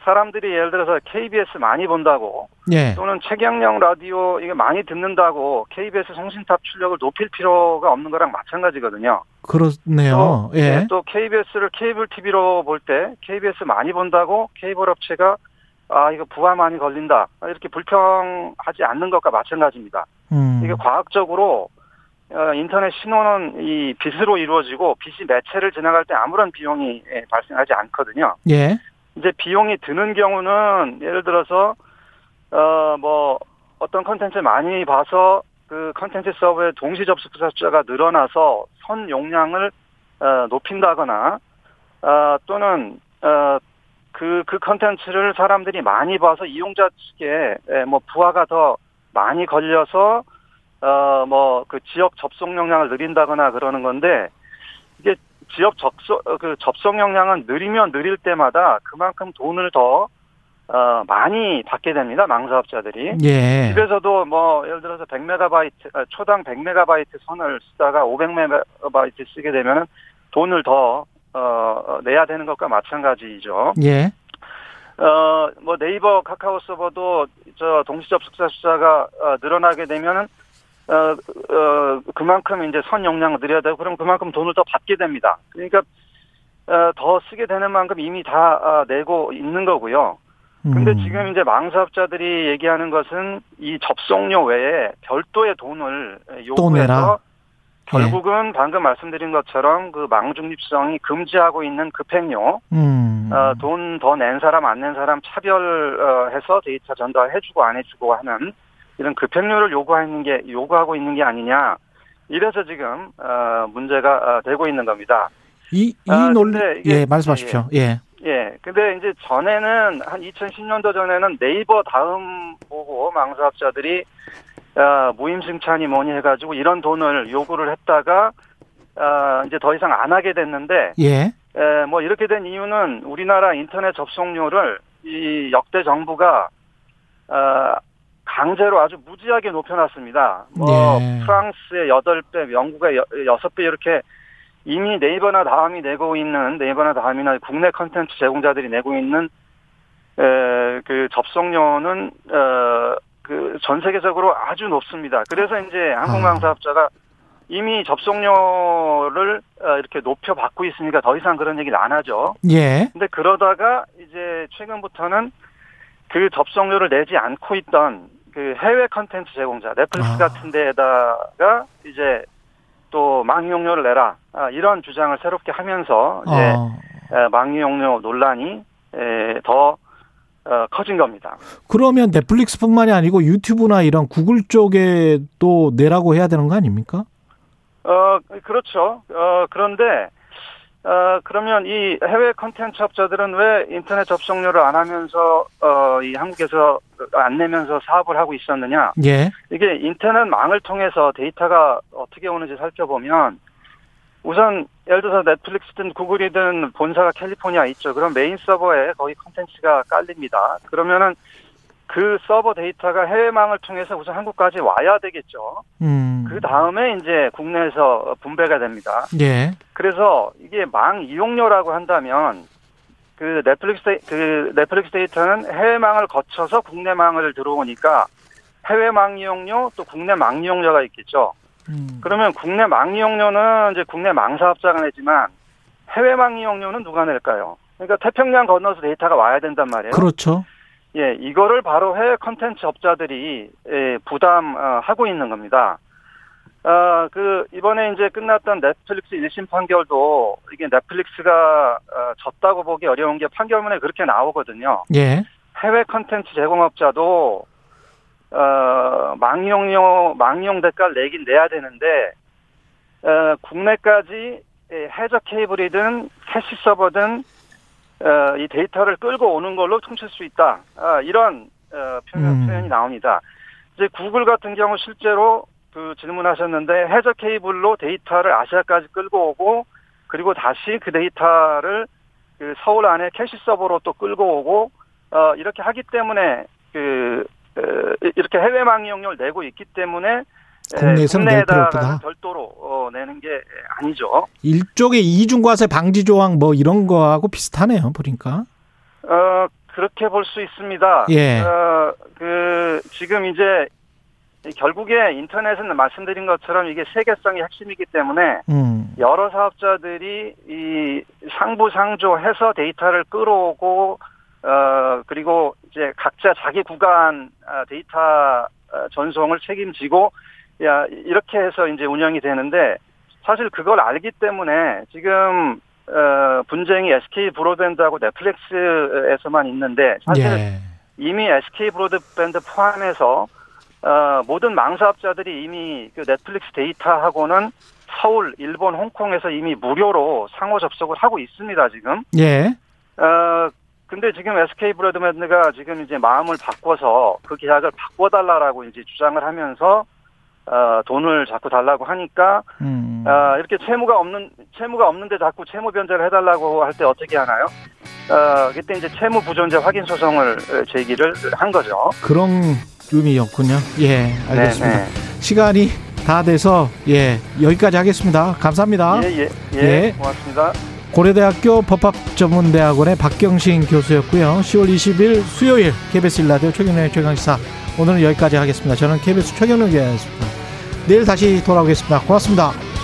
사람들이 예를 들어서 KBS 많이 본다고 예. 또는 최경영 라디오 이게 많이 듣는다고 KBS 송신탑 출력을 높일 필요가 없는 거랑 마찬가지거든요. 그렇네요. 또, 예. 또 KBS를 케이블 TV로 볼 때 KBS 많이 본다고 케이블 업체가 아 이거 부하 많이 걸린다 이렇게 불평하지 않는 것과 마찬가지입니다. 음. 이게 과학적으로 어, 인터넷 신호는 이 빛으로 이루어지고 빛이 매체를 지나갈 때 아무런 비용이 예, 발생하지 않거든요. 예. 이제 비용이 드는 경우는 예를 들어서 어 뭐 어떤 컨텐츠 많이 봐서 그 컨텐츠 서버의 동시 접속자 숫자가 늘어나서 선 용량을 어, 높인다거나 어, 또는 어, 그, 그 컨텐츠를 사람들이 많이 봐서 이용자 측에 에, 뭐 부하가 더 많이 걸려서 어, 뭐 그 지역 접속 용량을 늘린다거나 그러는 건데 이게 지역 접속 어, 그 접속 용량은 늘리면 늘릴 때마다 그만큼 돈을 더 어, 많이 받게 됩니다. 망사업자들이. 예. 집에서도 뭐 예를 들어서 100메가바이트 아, 초당 100메가바이트 선을 쓰다가 500메가바이트 쓰게 되면은 돈을 더 어, 내야 되는 것과 마찬가지죠. 예. 어, 뭐 네이버 카카오 서버도 저 동시 접속자 숫자가 어, 늘어나게 되면은 어, 어, 그만큼 이제 선 용량을 늘려야 되고 그럼 그만큼 돈을 더 받게 됩니다. 그러니까 어, 더 쓰게 되는 만큼 이미 다 어, 내고 있는 거고요. 근데 음. 지금 이제 망사업자들이 얘기하는 것은 이 접속료 외에 별도의 돈을. 요구해서 결국은 방금 말씀드린 것처럼 그 망중립성이 금지하고 있는 급행료, 음. 어, 돈 더 낸 사람 안 낸 사람 차별해서 데이터 전달해주고 안 해주고 하는 이런 급행료를 요구하는 게 요구하고 있는 게 아니냐. 이래서 지금 어, 문제가 어, 되고 있는 겁니다. 이, 이 아, 논리, 이게- 예, 말씀하십시오. 예. 예. 근데 이제 전에는 한 2010년도 전에는 네이버 다음 보고 망사업자들이 어, 무임승차니 뭐니 해가지고 이런 돈을 요구를 했다가 어, 이제 더 이상 안 하게 됐는데 예. 에, 뭐 이렇게 된 이유는 우리나라 인터넷 접속료를 이 역대 정부가 어, 강제로 아주 무지하게 높여놨습니다. 뭐 예. 프랑스의 8배, 영국의 6배 이렇게 이미 네이버나 다음이 내고 있는 네이버나 다음이나 국내 컨텐츠 제공자들이 내고 있는 에, 그 접속료는 어, 그전 세계적으로 아주 높습니다. 그래서 이제 항공망 사업자가 이미 접속료를 어, 이렇게 높여 받고 있으니까 더 이상 그런 얘기를 안 하죠. 예. 근데 그러다가 이제 최근부터는 그 접속료를 내지 않고 있던 그 해외 컨텐츠 제공자 넷플릭스 아. 같은 데에다가 이제 또 망이용료를 내라 아, 이런 주장을 새롭게 하면서 이제 어. 에, 망이용료 논란이 에, 더 어, 커진 겁니다. 그러면 넷플릭스뿐만이 아니고 유튜브나 이런 구글 쪽에 또 내라고 해야 되는 거 아닙니까? 어, 그렇죠. 어, 그런데, 어, 그러면 이 해외 컨텐츠 업자들은 왜 인터넷 접속료를 안 하면서, 어, 이 한국에서 안 내면서 사업을 하고 있었느냐? 예. 이게 인터넷 망을 통해서 데이터가 어떻게 오는지 살펴보면, 우선, 예를 들어서 넷플릭스든 구글이든 본사가 캘리포니아 있죠. 그럼 메인 서버에 거기 컨텐츠가 깔립니다. 그러면은 그 서버 데이터가 해외망을 통해서 우선 한국까지 와야 되겠죠. 음. 그 다음에 이제 국내에서 분배가 됩니다. 예. 그래서 이게 망 이용료라고 한다면 그 넷플릭스 데이- 그 넷플릭스 데이터는 해외망을 거쳐서 국내망을 들어오니까 해외망 이용료 또 국내 망 이용료가 있겠죠. 음. 그러면 국내 망 이용료는 이제 국내 망사업자가 내지만 해외망 이용료는 누가 낼까요? 그러니까 태평양 건너서 데이터가 와야 된단 말이에요. 그렇죠. 예, 이거를 바로 해외 컨텐츠 업자들이 예, 부담하고 있는 겁니다. 아, 그 이번에 이제 끝났던 넷플릭스 1심 판결도 이게 넷플릭스가 어, 졌다고 보기 어려운 게 판결문에 그렇게 나오거든요. 예. 해외 컨텐츠 제공업자도 어, 망이용료 망이용 대가를 내긴 내야 되는데 어, 국내까지 예, 해저 케이블이든 캐시 서버든 어, 이 데이터를 끌고 오는 걸로 퉁칠 수 있다. 아, 이런 어, 표현, 음. 표현이 나옵니다. 이제 구글 같은 경우 실제로 그 질문하셨는데 해저 케이블로 데이터를 아시아까지 끌고 오고 그리고 다시 그 데이터를 그 서울 안에 캐시 서버로 또 끌고 오고 어, 이렇게 하기 때문에 그 어, 이렇게 해외망 이용료를 내고 있기 때문에 에, 필요 국내에다가는 없다. 별도로 어, 내는 게 아니죠. 일종의 이중과세 방지 조항 뭐 이런 거하고 비슷하네요. 보니까. 어, 그렇게 볼 수 있습니다. 예. 어, 그, 지금 이제, 이 결국에 인터넷은 말씀드린 것처럼 이게 세계성이 핵심이기 때문에 음. 여러 사업자들이 이 상부상조해서 데이터를 끌어오고 어, 그리고 이제 각자 자기 구간 아, 데이터 어, 전송을 책임지고 야 이렇게 해서 이제 운영이 되는데 사실 그걸 알기 때문에 지금 어, 분쟁이 SK 브로드밴드하고 넷플릭스에서만 있는데 사실 예. 이미 SK 브로드밴드 포함해서 어, 모든 망사업자들이 이미 그 넷플릭스 데이터하고는 서울, 일본, 홍콩에서 이미 무료로 상호 접속을 하고 있습니다, 지금. 예. 어, 근데 지금 SK 브로드밴드가 지금 이제 마음을 바꿔서 그 계약을 바꿔달라라고 이제 주장을 하면서 어, 돈을 자꾸 달라고 하니까 음. 어, 이렇게 채무가 없는 채무가 없는데 자꾸 채무 변제를 해달라고 할 때 어떻게 하나요? 어, 그때 이제 채무 부존재 확인 소송을 제기를 한 거죠. 그런 의미였군요. 예, 알겠습니다. 네, 시간이 다 돼서 예 여기까지 하겠습니다. 감사합니다. 예, 예, 예, 예. 고맙습니다. 고려대학교 법학전문대학원의 박경신 교수였고요. 10월 20일 수요일 KBS 일라디오 최경련의 최강시사 오늘은 여기까지 하겠습니다. 저는 KBS 최경련이었습니다. 내일 다시 돌아오겠습니다. 고맙습니다.